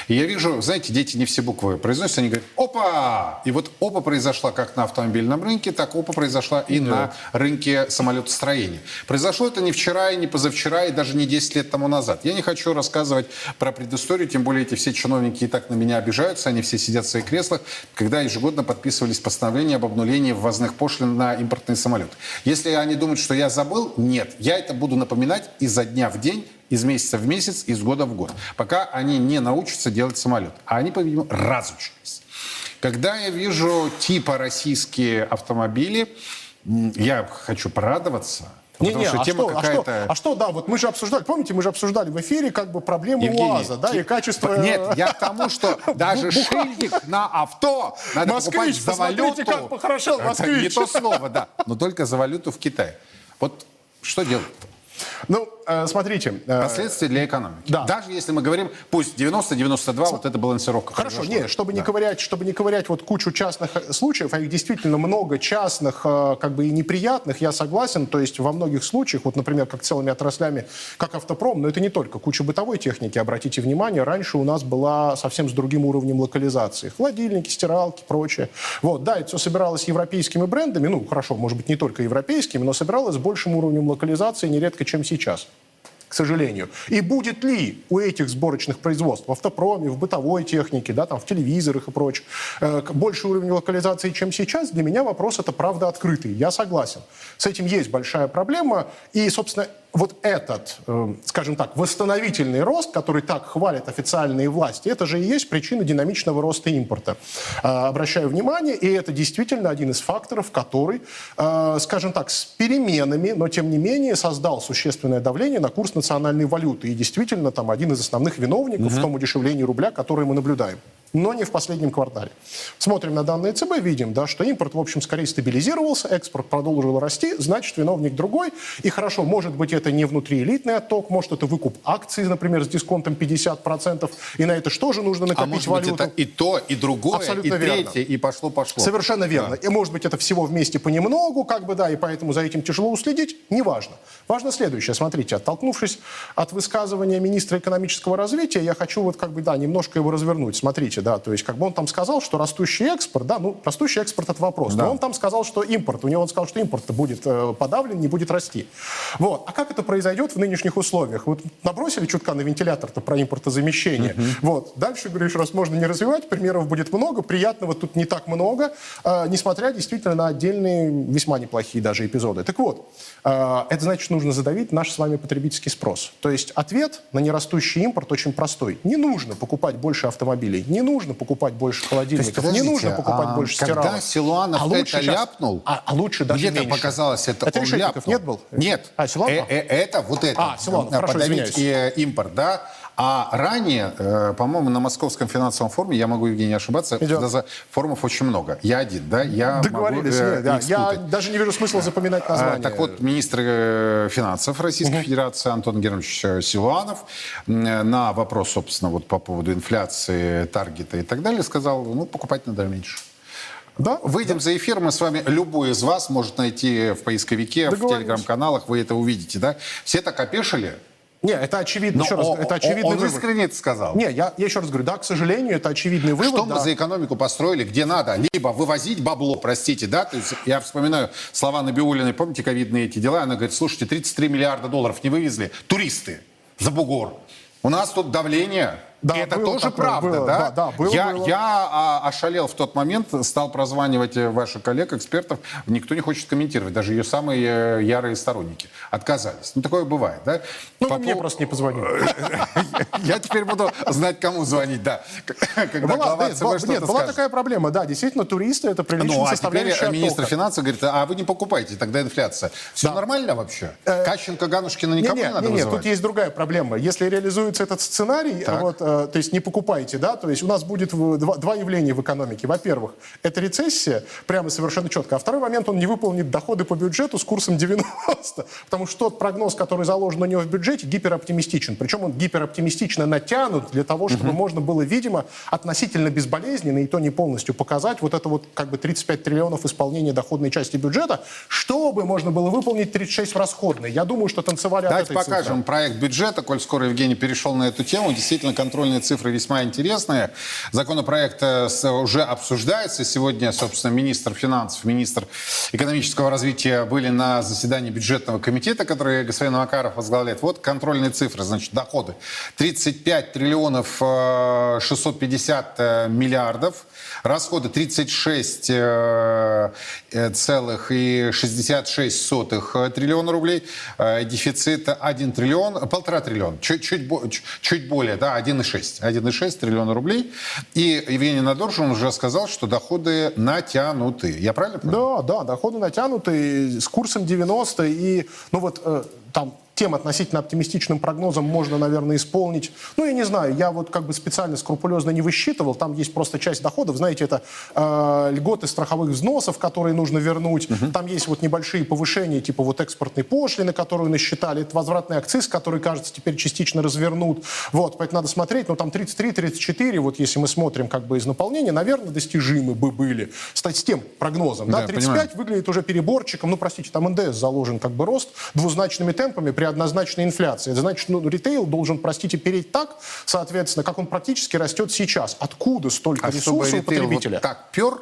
И я вижу, знаете, дети не все буквы произносят, они говорят «опа!» И вот опа произошла как на автомобильном рынке, так опа произошла и на рынке самолетостроения. Произошло это не вчера, и не позавчера, и даже не 10 лет тому назад. Я не хочу рассказывать про предысторию, тем более эти все чиновники и так на меня обижаются, они все сидят в своих креслах, когда ежегодно подписывались постановления об обнулении ввозных пошлин на импортные самолеты. Если они думают, что я забыл, нет. Я это буду напоминать изо дня в день, из месяца в месяц, из года в год, пока они не научатся делать самолет. А они, по-видимому, разучились. Когда я вижу типа российские автомобили, я хочу порадоваться, Не, потому не, что а, тема что, а, что, а что, да, вот мы же обсуждали, помните, мы же обсуждали в эфире как бы проблему Евгений, УАЗа, да, и качество... Нет, я к тому, что даже шильдик на авто надо покупать за валюту. как похорошел москвич. не то слово, да. Но только за валюту в Китае. Вот что делать? Ну, э, смотрите... э, Последствия для экономики. да. Даже если мы говорим, пусть 90-92, вот эта балансировка. Хорошо, произошла. не, чтобы не Да. ковырять, чтобы не ковырять вот кучу частных э, случаев, а их действительно много частных, как бы и неприятных, я согласен. То есть во многих случаях, вот, например, как целыми отраслями, как автопром, но это не только куча бытовой техники. Обратите внимание, раньше у нас была совсем с другим уровнем локализации. Холодильники, стиралки, прочее. Вот, да, это все собиралось европейскими брендами, ну, хорошо, может быть, не только европейскими, но собиралось с большим уровнем локализации нередко, чем сейчас к сожалению. И будет ли у этих сборочных производств в автопроме, в бытовой технике, да, там, в телевизорах и прочее, э, больше уровень локализации, чем сейчас, для меня вопрос это правда открытый. Я согласен. С этим есть большая проблема. И, собственно, вот этот, э, скажем так, восстановительный рост, который так хвалят официальные власти, это же и есть причина динамичного роста импорта. Э, обращаю внимание, и это действительно один из факторов, который, э, скажем так, с переменами, но тем не менее создал существенное давление на курс национальной валюты. И действительно там один из основных виновников в том удешевлении рубля, которое мы наблюдаем. Но не в последнем квартале. Смотрим на данные ЦБ, видим, да, что импорт, в общем, скорее стабилизировался, экспорт продолжил расти, значит, виновник другой. И хорошо, может быть, это не внутриэлитный отток, может, это выкуп акций, например, с дисконтом 50%, и на это что же нужно А накопить может валюту? быть, это и то, и другое, Абсолютно и верно. третье, и пошло-пошло. Совершенно верно. И может быть это всего вместе понемногу, как бы, да, и поэтому за этим тяжело уследить. Неважно. Важно следующее. Смотрите, оттолкнувшись от высказывания министра экономического развития, я хочу вот как бы, да, немножко его развернуть. Смотрите, да, то есть как бы он там сказал, что растущий экспорт, да, ну, растущий экспорт это вопрос. Да. Но он там сказал, что импорт, у него он сказал, что импорт будет э, подавлен, не будет расти. Вот. А как это произойдет в нынешних условиях? Вот набросили чутка на вентилятор-то про импортозамещение. Вот. Дальше, говорю еще раз, можно не развивать, примеров будет много, приятного тут не так много, э, несмотря действительно на отдельные, весьма неплохие даже эпизоды. Так вот, э, это значит, нужно задавить наш с вами потребительский спрос. То есть ответ на нерастущий импорт очень простой. Не нужно покупать больше автомобилей, не нужно покупать больше холодильников, не подождите, нужно покупать а больше когда стиралок. Силуанов это щас- ляпнул, а, а лучше даже Где-то меньше. показалось, это, Это он ляпнул. нет был? Нет. А, Силуанов? Э, э, это вот это. А, Силуанов, Э, хорошо, подавить извиняюсь. э, импорт, да. А ранее, э, по-моему, на Московском финансовом форуме, я могу, Евгений, ошибаться, Идет. форумов очень много. Я один, да? Я Договорились, могу, э, нет, да. Я даже не вижу смысла запоминать А, название. Так вот, министр э, финансов Российской Федерации Антон Германович э, Силуанов э, на вопрос, собственно, вот по поводу инфляции, таргета и так далее, сказал, ну, покупать надо меньше. Да? Выйдем за эфир, мы с вами, любой из вас может найти в поисковике, в телеграм-каналах, вы это увидите, да? Все так опешили? Не, это очевидно, Но еще раз, о- это очевидный он вывод. искренне это сказал. Не, я, я еще раз говорю, да, к сожалению, это очевидный вывод. Что да. мы за экономику построили, где надо? Либо вывозить бабло, простите, да? То есть я вспоминаю слова Набиулиной, помните, ковидные эти дела? Она говорит, слушайте, 33 миллиарда долларов не вывезли туристы за бугор. У нас тут давление. Да, И это было тоже такое, правда, было, да? да, да, было, я, было. я а, ошалел в тот момент, стал прозванивать э, ваших коллег, экспертов. Никто не хочет комментировать, даже ее самые э, ярые сторонники. Отказались. Ну, такое бывает, да? Ну, По мне просто не позвонили. Я теперь буду знать, кому звонить, да. Когда глава нет, была- нет, такая проблема, да, действительно, туристы это приличная Ну, а теперь составляющая министр финансов говорит, а вы не покупайте, тогда инфляция. Все нормально вообще? Кащенко, Ганушкина никому не, надо не, не, вызывать? тут есть другая проблема. Если реализуется этот сценарий, вот, э, то есть не покупайте, да, то есть у нас будет два, два явления в экономике. Во-первых, это рецессия, прямо совершенно четко. А второй момент, он не выполнит доходы по бюджету с курсом 90. Потому что тот прогноз, который заложен у него в бюджете, гипероптимистичен. Причем он гипероптимистично натянут для того, чтобы можно было, видимо, относительно безболезненно, и то не полностью показать вот это вот как бы 35 триллионов исполнения доходной части бюджета, чтобы можно было выполнить 36 в расходной. Я думаю, что танцевали от Давайте этой цифры. покажем проект бюджета, коль скоро Евгений перешел на эту тему. Действительно, контрольные цифры весьма интересные. Законопроект э, уже обсуждается. Сегодня, собственно, министр финансов, министр экономического развития были на заседании бюджетного комитета, который господин Макаров возглавляет. Вот контрольные цифры, значит, доходы. 35 триллионов э, 650 э, миллиардов. Расходы 36 э, э, целых и 66 сотых э, триллиона рублей. Дефицит 1 триллион, полтора триллиона, чуть, чуть, чуть- более, да, 1,6. 1,6 триллиона рублей. И Евгений Надоржин уже сказал, что доходы натянуты. Я правильно понял? Да, да, доходы натянуты с курсом 90. И, ну вот, там тем относительно оптимистичным прогнозом можно, наверное, исполнить. Ну, я не знаю, я вот как бы специально скрупулезно не высчитывал. Там есть просто часть доходов, знаете, это э, льготы страховых взносов, которые нужно вернуть. Там есть вот небольшие повышения, типа вот экспортной пошлины, которую насчитали. Это возвратный акциз, который, кажется, теперь частично развернут. Вот, поэтому надо смотреть. Но там 33-34, вот если мы смотрим как бы из наполнения, наверное, достижимы бы были с, с тем прогнозом. Да, Да, 35 понимаю. выглядит уже переборчиком. Ну, простите, там НДС заложен как бы рост двузначными темпами при однозначной инфляции. Это значит, ну, ритейл должен, простите, переть так, соответственно, как он практически растет сейчас. Откуда столько А ресурсов у потребителя? вот так пер,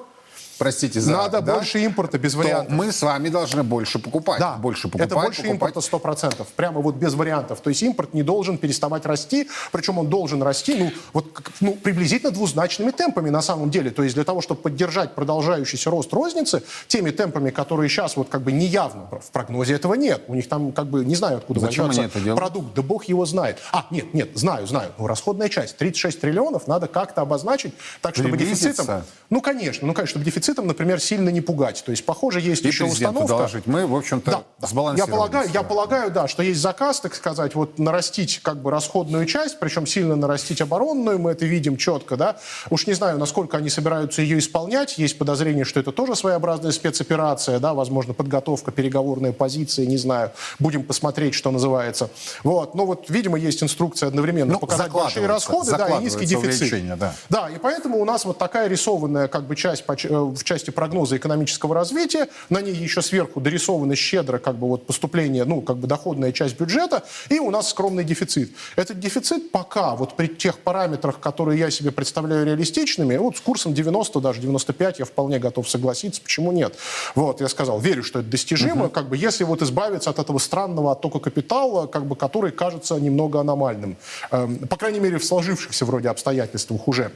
простите за... Надо да, больше импорта, без то вариантов. мы с вами должны больше покупать. Да, больше покупать, это больше покупать. импорта 100%, прямо вот без вариантов. То есть импорт не должен переставать расти, причем он должен расти, ну, вот, ну, приблизительно двузначными темпами на самом деле. То есть для того, чтобы поддержать продолжающийся рост розницы, теми темпами, которые сейчас вот как бы неявно, в прогнозе этого нет. У них там как бы, не знаю, откуда Зачем возьмется продукт, да бог его знает. А, нет, нет, знаю, знаю. Ну, расходная часть, 36 триллионов надо как-то обозначить, так, чтобы дефицитом... Ну, конечно, ну, конечно, чтобы дефицит дефицитом, например, сильно не пугать. То есть, похоже, есть И еще установка. доложить. Мы, в общем-то, Да, сбалансированы. Я полагаю, я полагаю, да, что есть заказ, так сказать, вот нарастить как бы расходную часть, причем сильно нарастить оборонную, мы это видим четко, да. Уж не знаю, насколько они собираются ее исполнять. Есть подозрение, что это тоже своеобразная спецоперация, да, возможно, подготовка, переговорная позиция, не знаю. Будем посмотреть, что называется. Вот, но вот, видимо, есть инструкция одновременно Ну, показать большие расходы, да, и низкий дефицит. да. Да, и поэтому у нас вот такая рисованная как бы часть ч- э, в части прогноза экономического развития, на ней еще сверху дорисовано щедро как бы вот поступление, ну, как бы доходная часть бюджета, и у нас скромный дефицит. Этот дефицит пока вот при тех параметрах, которые я себе представляю реалистичными, вот с курсом 90, даже 95 я вполне готов согласиться, почему нет? Вот, я сказал, верю, что это достижимо, как бы если вот избавиться от этого странного оттока капитала, как бы который кажется немного аномальным. Эм, по крайней мере, в сложившихся вроде обстоятельствах уже.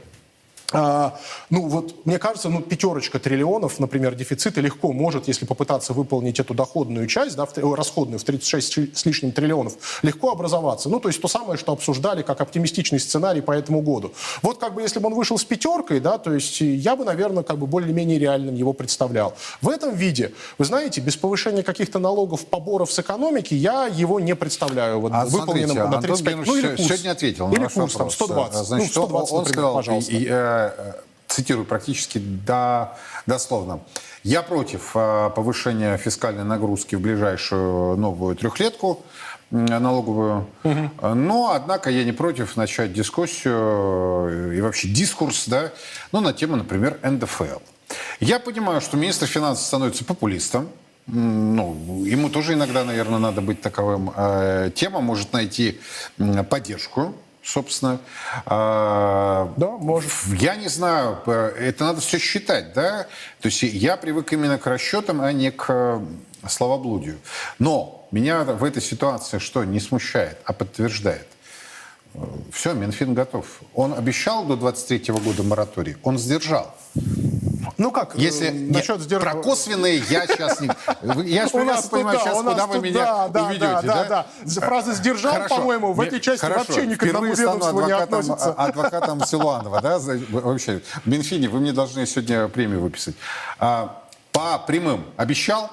А, ну вот, мне кажется, ну пятерочка триллионов, например, дефицита легко может, если попытаться выполнить эту доходную часть, да, в, э, расходную в 36 чи- с лишним триллионов, легко образоваться. Ну то есть то самое, что обсуждали как оптимистичный сценарий по этому году. Вот как бы если бы он вышел с пятеркой, да, то есть э, я бы, наверное, как бы более-менее реальным его представлял. В этом виде, вы знаете, без повышения каких-то налогов, поборов с экономики, я его не представляю. Вот, А выполненным смотрите, на Антон 35. Георгиевич Ну или курс. сегодня ответил на Или ваш курс там вопрос. 120. Значит, ну, 120, он, он например, сказал, пожалуйста. и, э, э, цитирую практически до, дословно, «Я против э, повышения фискальной нагрузки в ближайшую новую трехлетку, налоговую. Э, Но, однако, я не против начать дискуссию и вообще дискурс да, ну, на тему, например, НДФЛ. Я понимаю, что министр финансов становится популистом, ну, ему тоже иногда, наверное, надо быть таковым. Тема может найти поддержку, собственно. А, Да, может. Я не знаю, э, это надо все считать, да? То есть я привык именно к расчетам, а не к э, словоблудию. Но меня в этой ситуации что не смущает, а подтверждает. Все, Минфин готов. Он обещал до 23 года мораторий, он сдержал. Ну как, Если э, нет, насчет сдерж- про косвенные я сейчас не... Я же прекрасно понимаю сейчас, куда вы меня уведете. да, да. Фраза «сдержал», по-моему, в этой части вообще ни к ведомству не относится. а- Адвокатом Силуанова, да? Вообще, в Минфине вы мне должны сегодня премию выписать. А, По прямым обещал,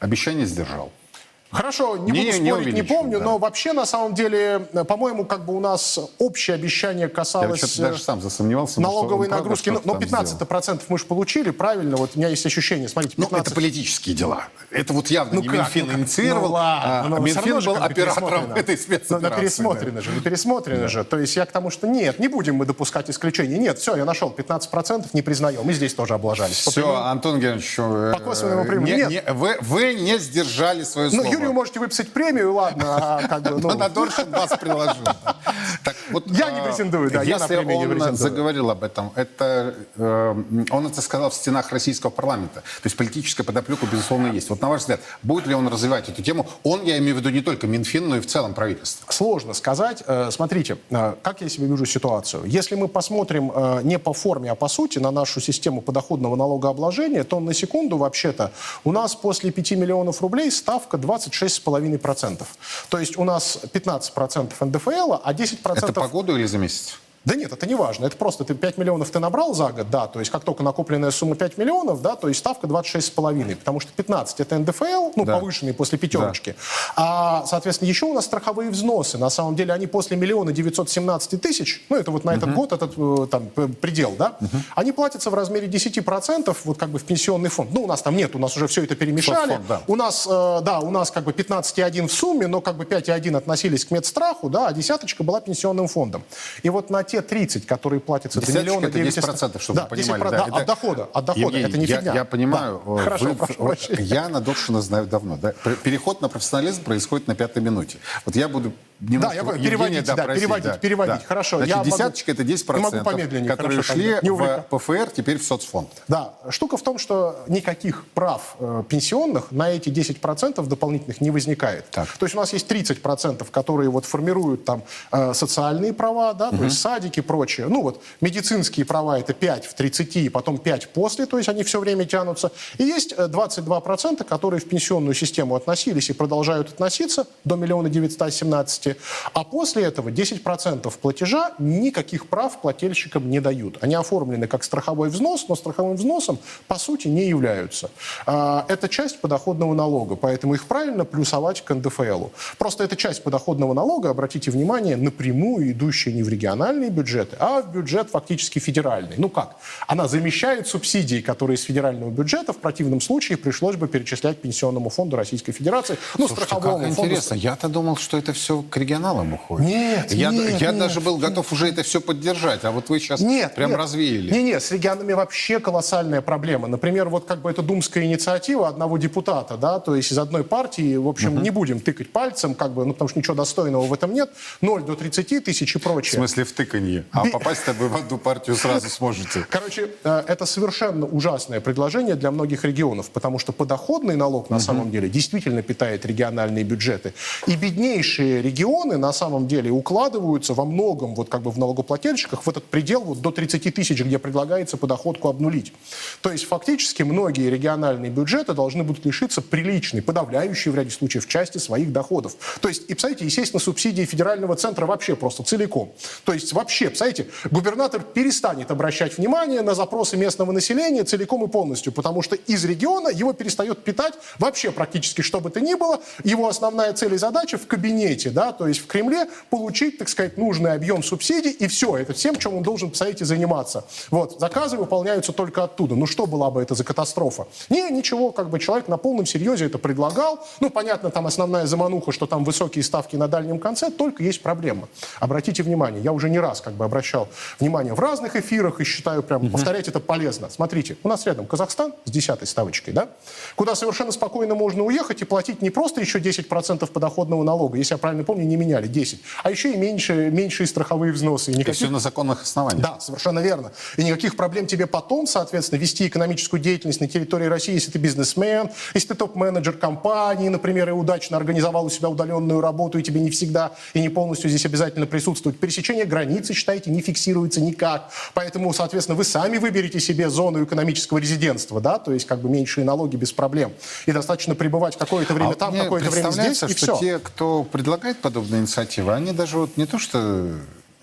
обещание сдержал. Хорошо, не, Не- буду не спорить, не увеличил, помню, да. но вообще, на самом деле, э, по-моему, как бы у нас общее обещание Я касалось... что-то даже э, сам засомневался. ну, Налоговой правда нагрузки, ну, ну там 15 сделал. процентов мы же получили, правильно? Вот у меня есть ощущение, смотрите, Ну, 15... это политические дела. Это вот явно Ну не как, Минфин ну как? инициировал, Ну а но всё Минфин же был оператором этой Ну, спецоперации. на пересмотрено же, не пересмотрено же. То есть я к тому, что нет, не будем мы допускать исключений. Нет, все, я нашел 15%, не признаем. Мы здесь тоже облажались. Все, Антон Георгиевич, э, По косвенному не- Нет. не- вы, вы не сдержали свое Ну, слово. Юрию можете выписать премию, ладно, а как бы, ну... На Доршин вас. Так вот, Я не а, претендую, да, я на премию не претендую. заговорил об этом, это, э, он это сказал в стенах российского парламента. То есть политическая подоплека, безусловно, есть. Вот на ваш взгляд, будет ли он развивать эту тему? Он, я имею в виду, не только Минфин, но и в целом правительство. Сложно сказать. Э, Смотрите, э, как я себе вижу ситуацию. Если мы посмотрим не по форме, а по сути на нашу систему подоходного налогообложения, то на секунду вообще-то у нас после 5 миллионов рублей ставка 26,5%. То есть у нас 15% НДФЛ, а 10%... Это по году или за месяц? Да нет, это не важно. Это просто ты 5 миллионов ты набрал за год, да, то есть как только накопленная сумма 5 миллионов, да, то есть ставка 26,5, потому что 15 это НДФЛ, ну, Да. повышенный после пятерочки. А, соответственно, еще у нас страховые взносы. На самом деле они после миллиона 917 тысяч, ну, это вот на этот год этот э, там предел, да, они платятся в размере 10% вот как бы в пенсионный фонд. Ну, у нас там нет, у нас уже все это перемешали. Соцфонд, да. У нас, э, да, у нас как бы 15,1 в сумме, но как бы 5,1 относились к медстраху, да, а десяточка была пенсионным фондом. И вот на те 30, которые платятся до миллиона это 10%, чтобы да, вы понимали. 10%, да, да, от дохода, от дохода, Евгений, это не я, фигня. Я понимаю, Да. э, Хорошо, вы- э, прощения. я на Доршина знаю давно. Да? Переход на профессионализм происходит на пятой минуте. Вот я буду немножко я понял. Евгения, Переводите, да, просить, переводить, переводить. Хорошо, Значит, я могу- десяточка это 10%, я могу помедленнее, которые хорошо, шли тогда. Не в. ПФР, теперь в соцфонд. Да, штука в том, что никаких прав э, пенсионных на эти 10% дополнительных не возникает. Так. То есть у нас есть 30%, которые вот формируют там э, социальные права, да, то есть садики и прочее. Ну вот медицинские права это 5 в 30, и потом 5 после, то есть они все время тянутся. И есть э, 22%, которые в пенсионную систему относились и продолжают относиться до миллиона 917, собственности, а после этого 10% платежа никаких прав плательщикам не дают. Они оформлены как страховой взнос, но страховым взносом по сути не являются. А, Это часть подоходного налога, поэтому их правильно плюсовать к НДФЛу. Просто эта часть подоходного налога, обратите внимание, напрямую идущая не в региональные бюджеты, а в бюджет фактически федеральный. Ну как? Она замещает субсидии, которые из федерального бюджета в противном случае пришлось бы перечислять Пенсионному фонду Российской Федерации, ну, Слушайте, страховому как фонду. интересно. Я-то думал, что это все регионалам уходит. Нет, я, нет, я нет, даже был готов уже это все поддержать, а вот вы сейчас Нет, прям нет. развеяли. Не-не, с регионами вообще колоссальная проблема. Например, вот как бы это думская инициатива одного депутата, да, то есть из одной партии, в общем, не будем тыкать пальцем, как бы, ну, потому что ничего достойного в этом нет, 0 до 30 тысяч и В прочее. смысле в тыканье. А попасть-то вы в одну партию сразу сможете. Короче, э, это совершенно ужасное предложение для многих регионов, потому что подоходный налог на самом деле действительно питает региональные бюджеты. И беднейшие регионы на самом деле укладываются во многом вот как бы в налогоплательщиках в этот предел вот до 30 тысяч, где предлагается подоходку обнулить. То есть фактически многие региональные бюджеты должны будут лишиться приличной, подавляющей в ряде случаев части своих доходов. То есть, и, представляете, естественно, субсидии федерального центра вообще просто целиком. То есть вообще, представляете, губернатор перестанет обращать внимание на запросы местного населения целиком и полностью, потому что из региона его перестает питать вообще практически что бы то ни было. Его основная цель и задача в кабинете, да, то есть в Кремле получить, так сказать, нужный объем субсидий, и все, это всем, чем он должен, представляете, заниматься. Вот, заказы выполняются только оттуда. Ну что была бы это за катастрофа? Не, ничего, как бы человек на полном серьезе это предлагал. Ну, понятно, там основная замануха, что там высокие ставки на дальнем конце, только есть проблема. Обратите внимание, я уже не раз как бы обращал внимание в разных эфирах и считаю прям, повторять это полезно. Смотрите, у нас рядом Казахстан с десятой ставочкой, да, куда совершенно спокойно можно уехать и платить не просто еще 10% подоходного налога, если я правильно помню, не меняли 10, а еще и меньше, меньшие страховые взносы. И никаких все на законных основаниях. да, совершенно верно. И никаких проблем тебе потом, соответственно, вести экономическую деятельность на территории России, если ты бизнесмен, если ты топ-менеджер компании, например, и удачно организовал у себя удаленную работу, и тебе не всегда и не полностью здесь обязательно присутствовать. Пересечение границы, считайте, не фиксируется никак. Поэтому, соответственно, вы сами выберете себе зону экономического резидентства, да, то есть как бы меньшие налоги без проблем. И достаточно пребывать какое-то время А там, какое-то время здесь, представляется, и что все. те, кто предлагает подобные инициативы, они даже вот не то что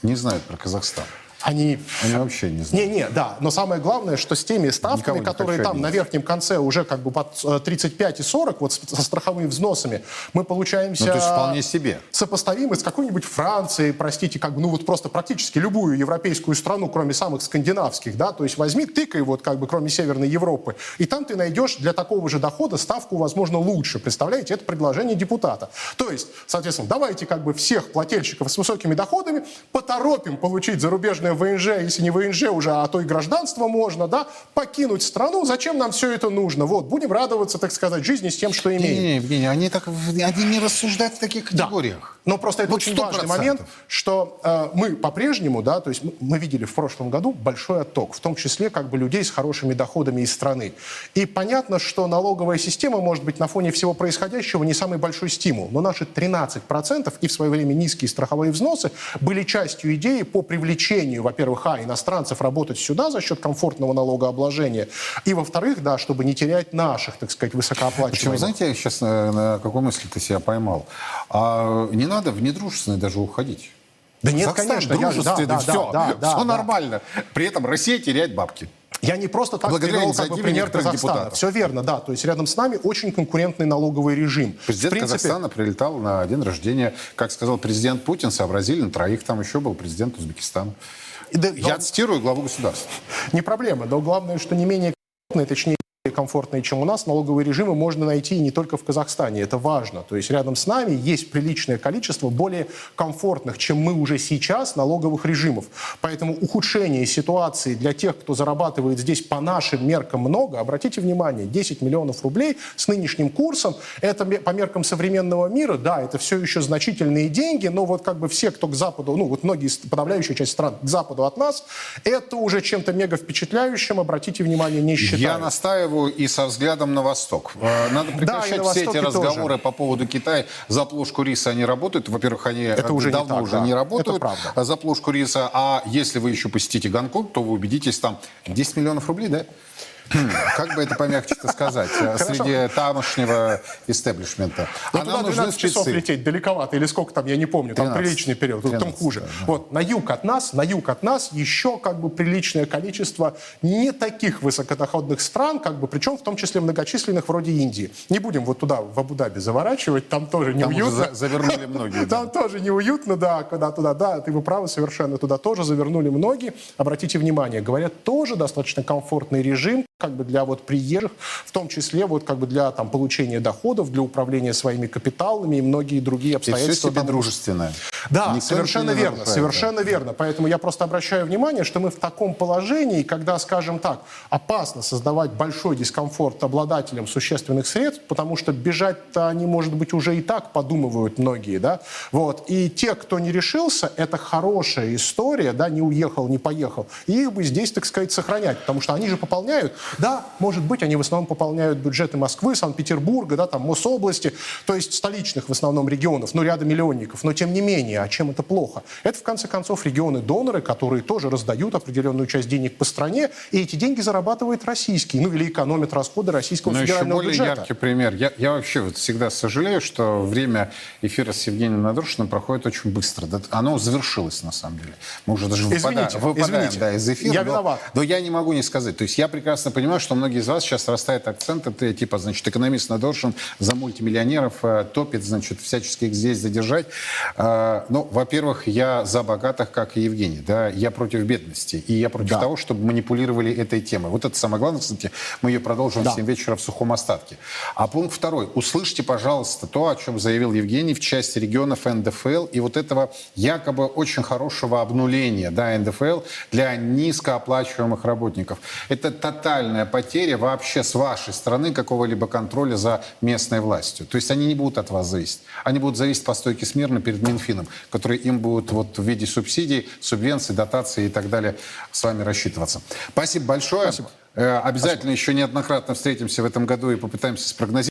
не знают про Казахстан, Они они вообще не знают. Не-не, да. Но самое главное, что с теми ставками, Никого не которые там на верхнем конце уже как бы под э, 35 и 40, вот со страховыми взносами, мы получаемся... Ну, то есть вполне себе. Сопоставимы с какой-нибудь Францией, простите, как бы, ну вот просто практически любую европейскую страну, кроме самых скандинавских, да, то есть возьми, тыкай вот как бы кроме Северной Европы, и там ты найдешь для такого же дохода ставку, возможно, лучше. Представляете, это предложение депутата. То есть, соответственно, давайте как бы всех плательщиков с высокими доходами поторопим получить зарубежное ВНЖ, если не ВНЖ уже, а то и гражданство можно, да, покинуть страну. Зачем нам все это нужно? Вот, будем радоваться, так сказать, жизни с тем, что имеем. Не-не, Евгений, они, так, они не рассуждают в таких Да. Но просто это Вот очень 100%. важный момент, что э, мы по-прежнему, да, то есть мы, мы видели в прошлом году большой отток, в том числе как бы людей с хорошими доходами из страны. И понятно, что налоговая система может быть на фоне всего происходящего не самый большой стимул, но наши 13% и в свое время низкие страховые взносы были частью идеи по привлечению, во-первых, а, иностранцев работать сюда за счет комфортного налогообложения, и, во-вторых, да, чтобы не терять наших, так сказать, Почему, высокооплачиваемых. знаете, я сейчас на, на какой мысли ты себя поймал? А не надо в недружественные даже уходить. Да нет, Казахстан конечно, я- дружественный, да, да, все, да, да, все да. нормально. При этом Россия теряет бабки. Я не просто так Благодаря привел как бы, пример Казахстана. депутатов. Все верно, да. То есть рядом с нами очень конкурентный налоговый режим. Президент В принципе, Казахстана прилетал на день рождения. Как сказал президент Путин, сообразили на троих. Там еще был президент Узбекистана. да- Я но- цитирую главу государства. не проблема. Но главное, что не менее точнее, комфортные, чем у нас, налоговые режимы можно найти не только в Казахстане. Это важно. То есть рядом с нами есть приличное количество более комфортных, чем мы уже сейчас, налоговых режимов. Поэтому ухудшение ситуации для тех, кто зарабатывает здесь по нашим меркам много, обратите внимание, 10 миллионов рублей с нынешним курсом, это по меркам современного мира, да, это все еще значительные деньги, но вот как бы все, кто к Западу, ну вот многие, подавляющая часть стран к Западу от нас, это уже чем-то мега впечатляющим, обратите внимание, не считаю. Я настаиваю и со взглядом на восток. Э, Надо прекращать на все эти разговоры тоже. по поводу Китая. За плошку риса они работают. Во-первых, они Это э, уже не давно так, уже да. не работают правда. за плошку риса. А если вы еще посетите Гонконг, то вы убедитесь там 10 миллионов рублей, да? Как бы это помягче-то сказать? э, Среди тамошнего истеблишмента. А туда нам нужны 12 часов лететь далековато, или сколько там, я не помню, там 13. приличный период, там 13, хуже. Вот, на юг от нас, на юг от нас еще как бы приличное количество не таких высокодоходных стран, как бы, причем в том числе многочисленных вроде Индии. Не будем вот туда, в Абу-Даби заворачивать, там тоже Там неуютно. за- завернули многие. Там тоже неуютно, да, когда туда, да, ты вы правы совершенно, туда тоже завернули многие. Обратите внимание, говорят, тоже достаточно комфортный режим, как бы для вот приезжих, в том числе вот как бы для там получения доходов, для управления своими капиталами и многие другие И все обстоятельства. себе дружественное. да, Никто совершенно верно, нарушает, совершенно верно. Поэтому я просто обращаю внимание, что мы в таком положении, когда, скажем так, опасно создавать большой дискомфорт обладателям существенных средств, потому что бежать-то они, может быть, уже и так подумывают многие, да. Вот. И те, кто не решился, это хорошая история, да, не уехал, не поехал. И их бы здесь, так сказать, сохранять, потому что они же пополняют, да, может быть, они в основном пополняют бюджеты Москвы, Санкт-Петербурга, да, там, Мособласти, то есть столичных в основном регионов, ну, ряда миллионников, но тем не менее, а чем это плохо? Это, в конце концов, регионы-доноры, которые тоже раздают определенную часть денег по стране, и эти деньги зарабатывает российский, ну, или экономят расходы российского Но еще федерального более бюджета. яркий пример. Я, я вообще вот всегда сожалею, что время эфира с Евгением Надрошиным проходит очень быстро. Оно завершилось, на самом деле. Мы уже даже Извините, выпадаем, выпадаем извините. да, из эфира. Я но- виноват. Но я не могу не сказать. То есть я прекрасно понимаю, что многие из вас сейчас растает акцент. Это типа, значит, экономист Надрошин за мультимиллионеров э, топит, значит, всячески их здесь задержать. Э, ну, во-первых, я за богатых, как и Евгений. Да? Я против бедности. И я против Да. того, чтобы манипулировали этой темой. Вот это самое главное, кстати, мы ее продолжим Да. в 7 вечера в сухом остатке. А пункт второй. Услышьте, пожалуйста, то, о чем заявил Евгений в части регионов НДФЛ и вот этого якобы очень хорошего обнуления да, НДФЛ для низкооплачиваемых работников. Это тотальная потеря вообще с вашей стороны какого-либо контроля за местной властью. То есть они не будут от вас зависеть. Они будут зависеть по стойке смирно перед Минфином, который им будет вот в виде субсидий, субвенций, дотаций и так далее с вами рассчитываться. Спасибо большое. Э, Обязательно еще неоднократно встретимся в этом году и попытаемся спрогнозировать.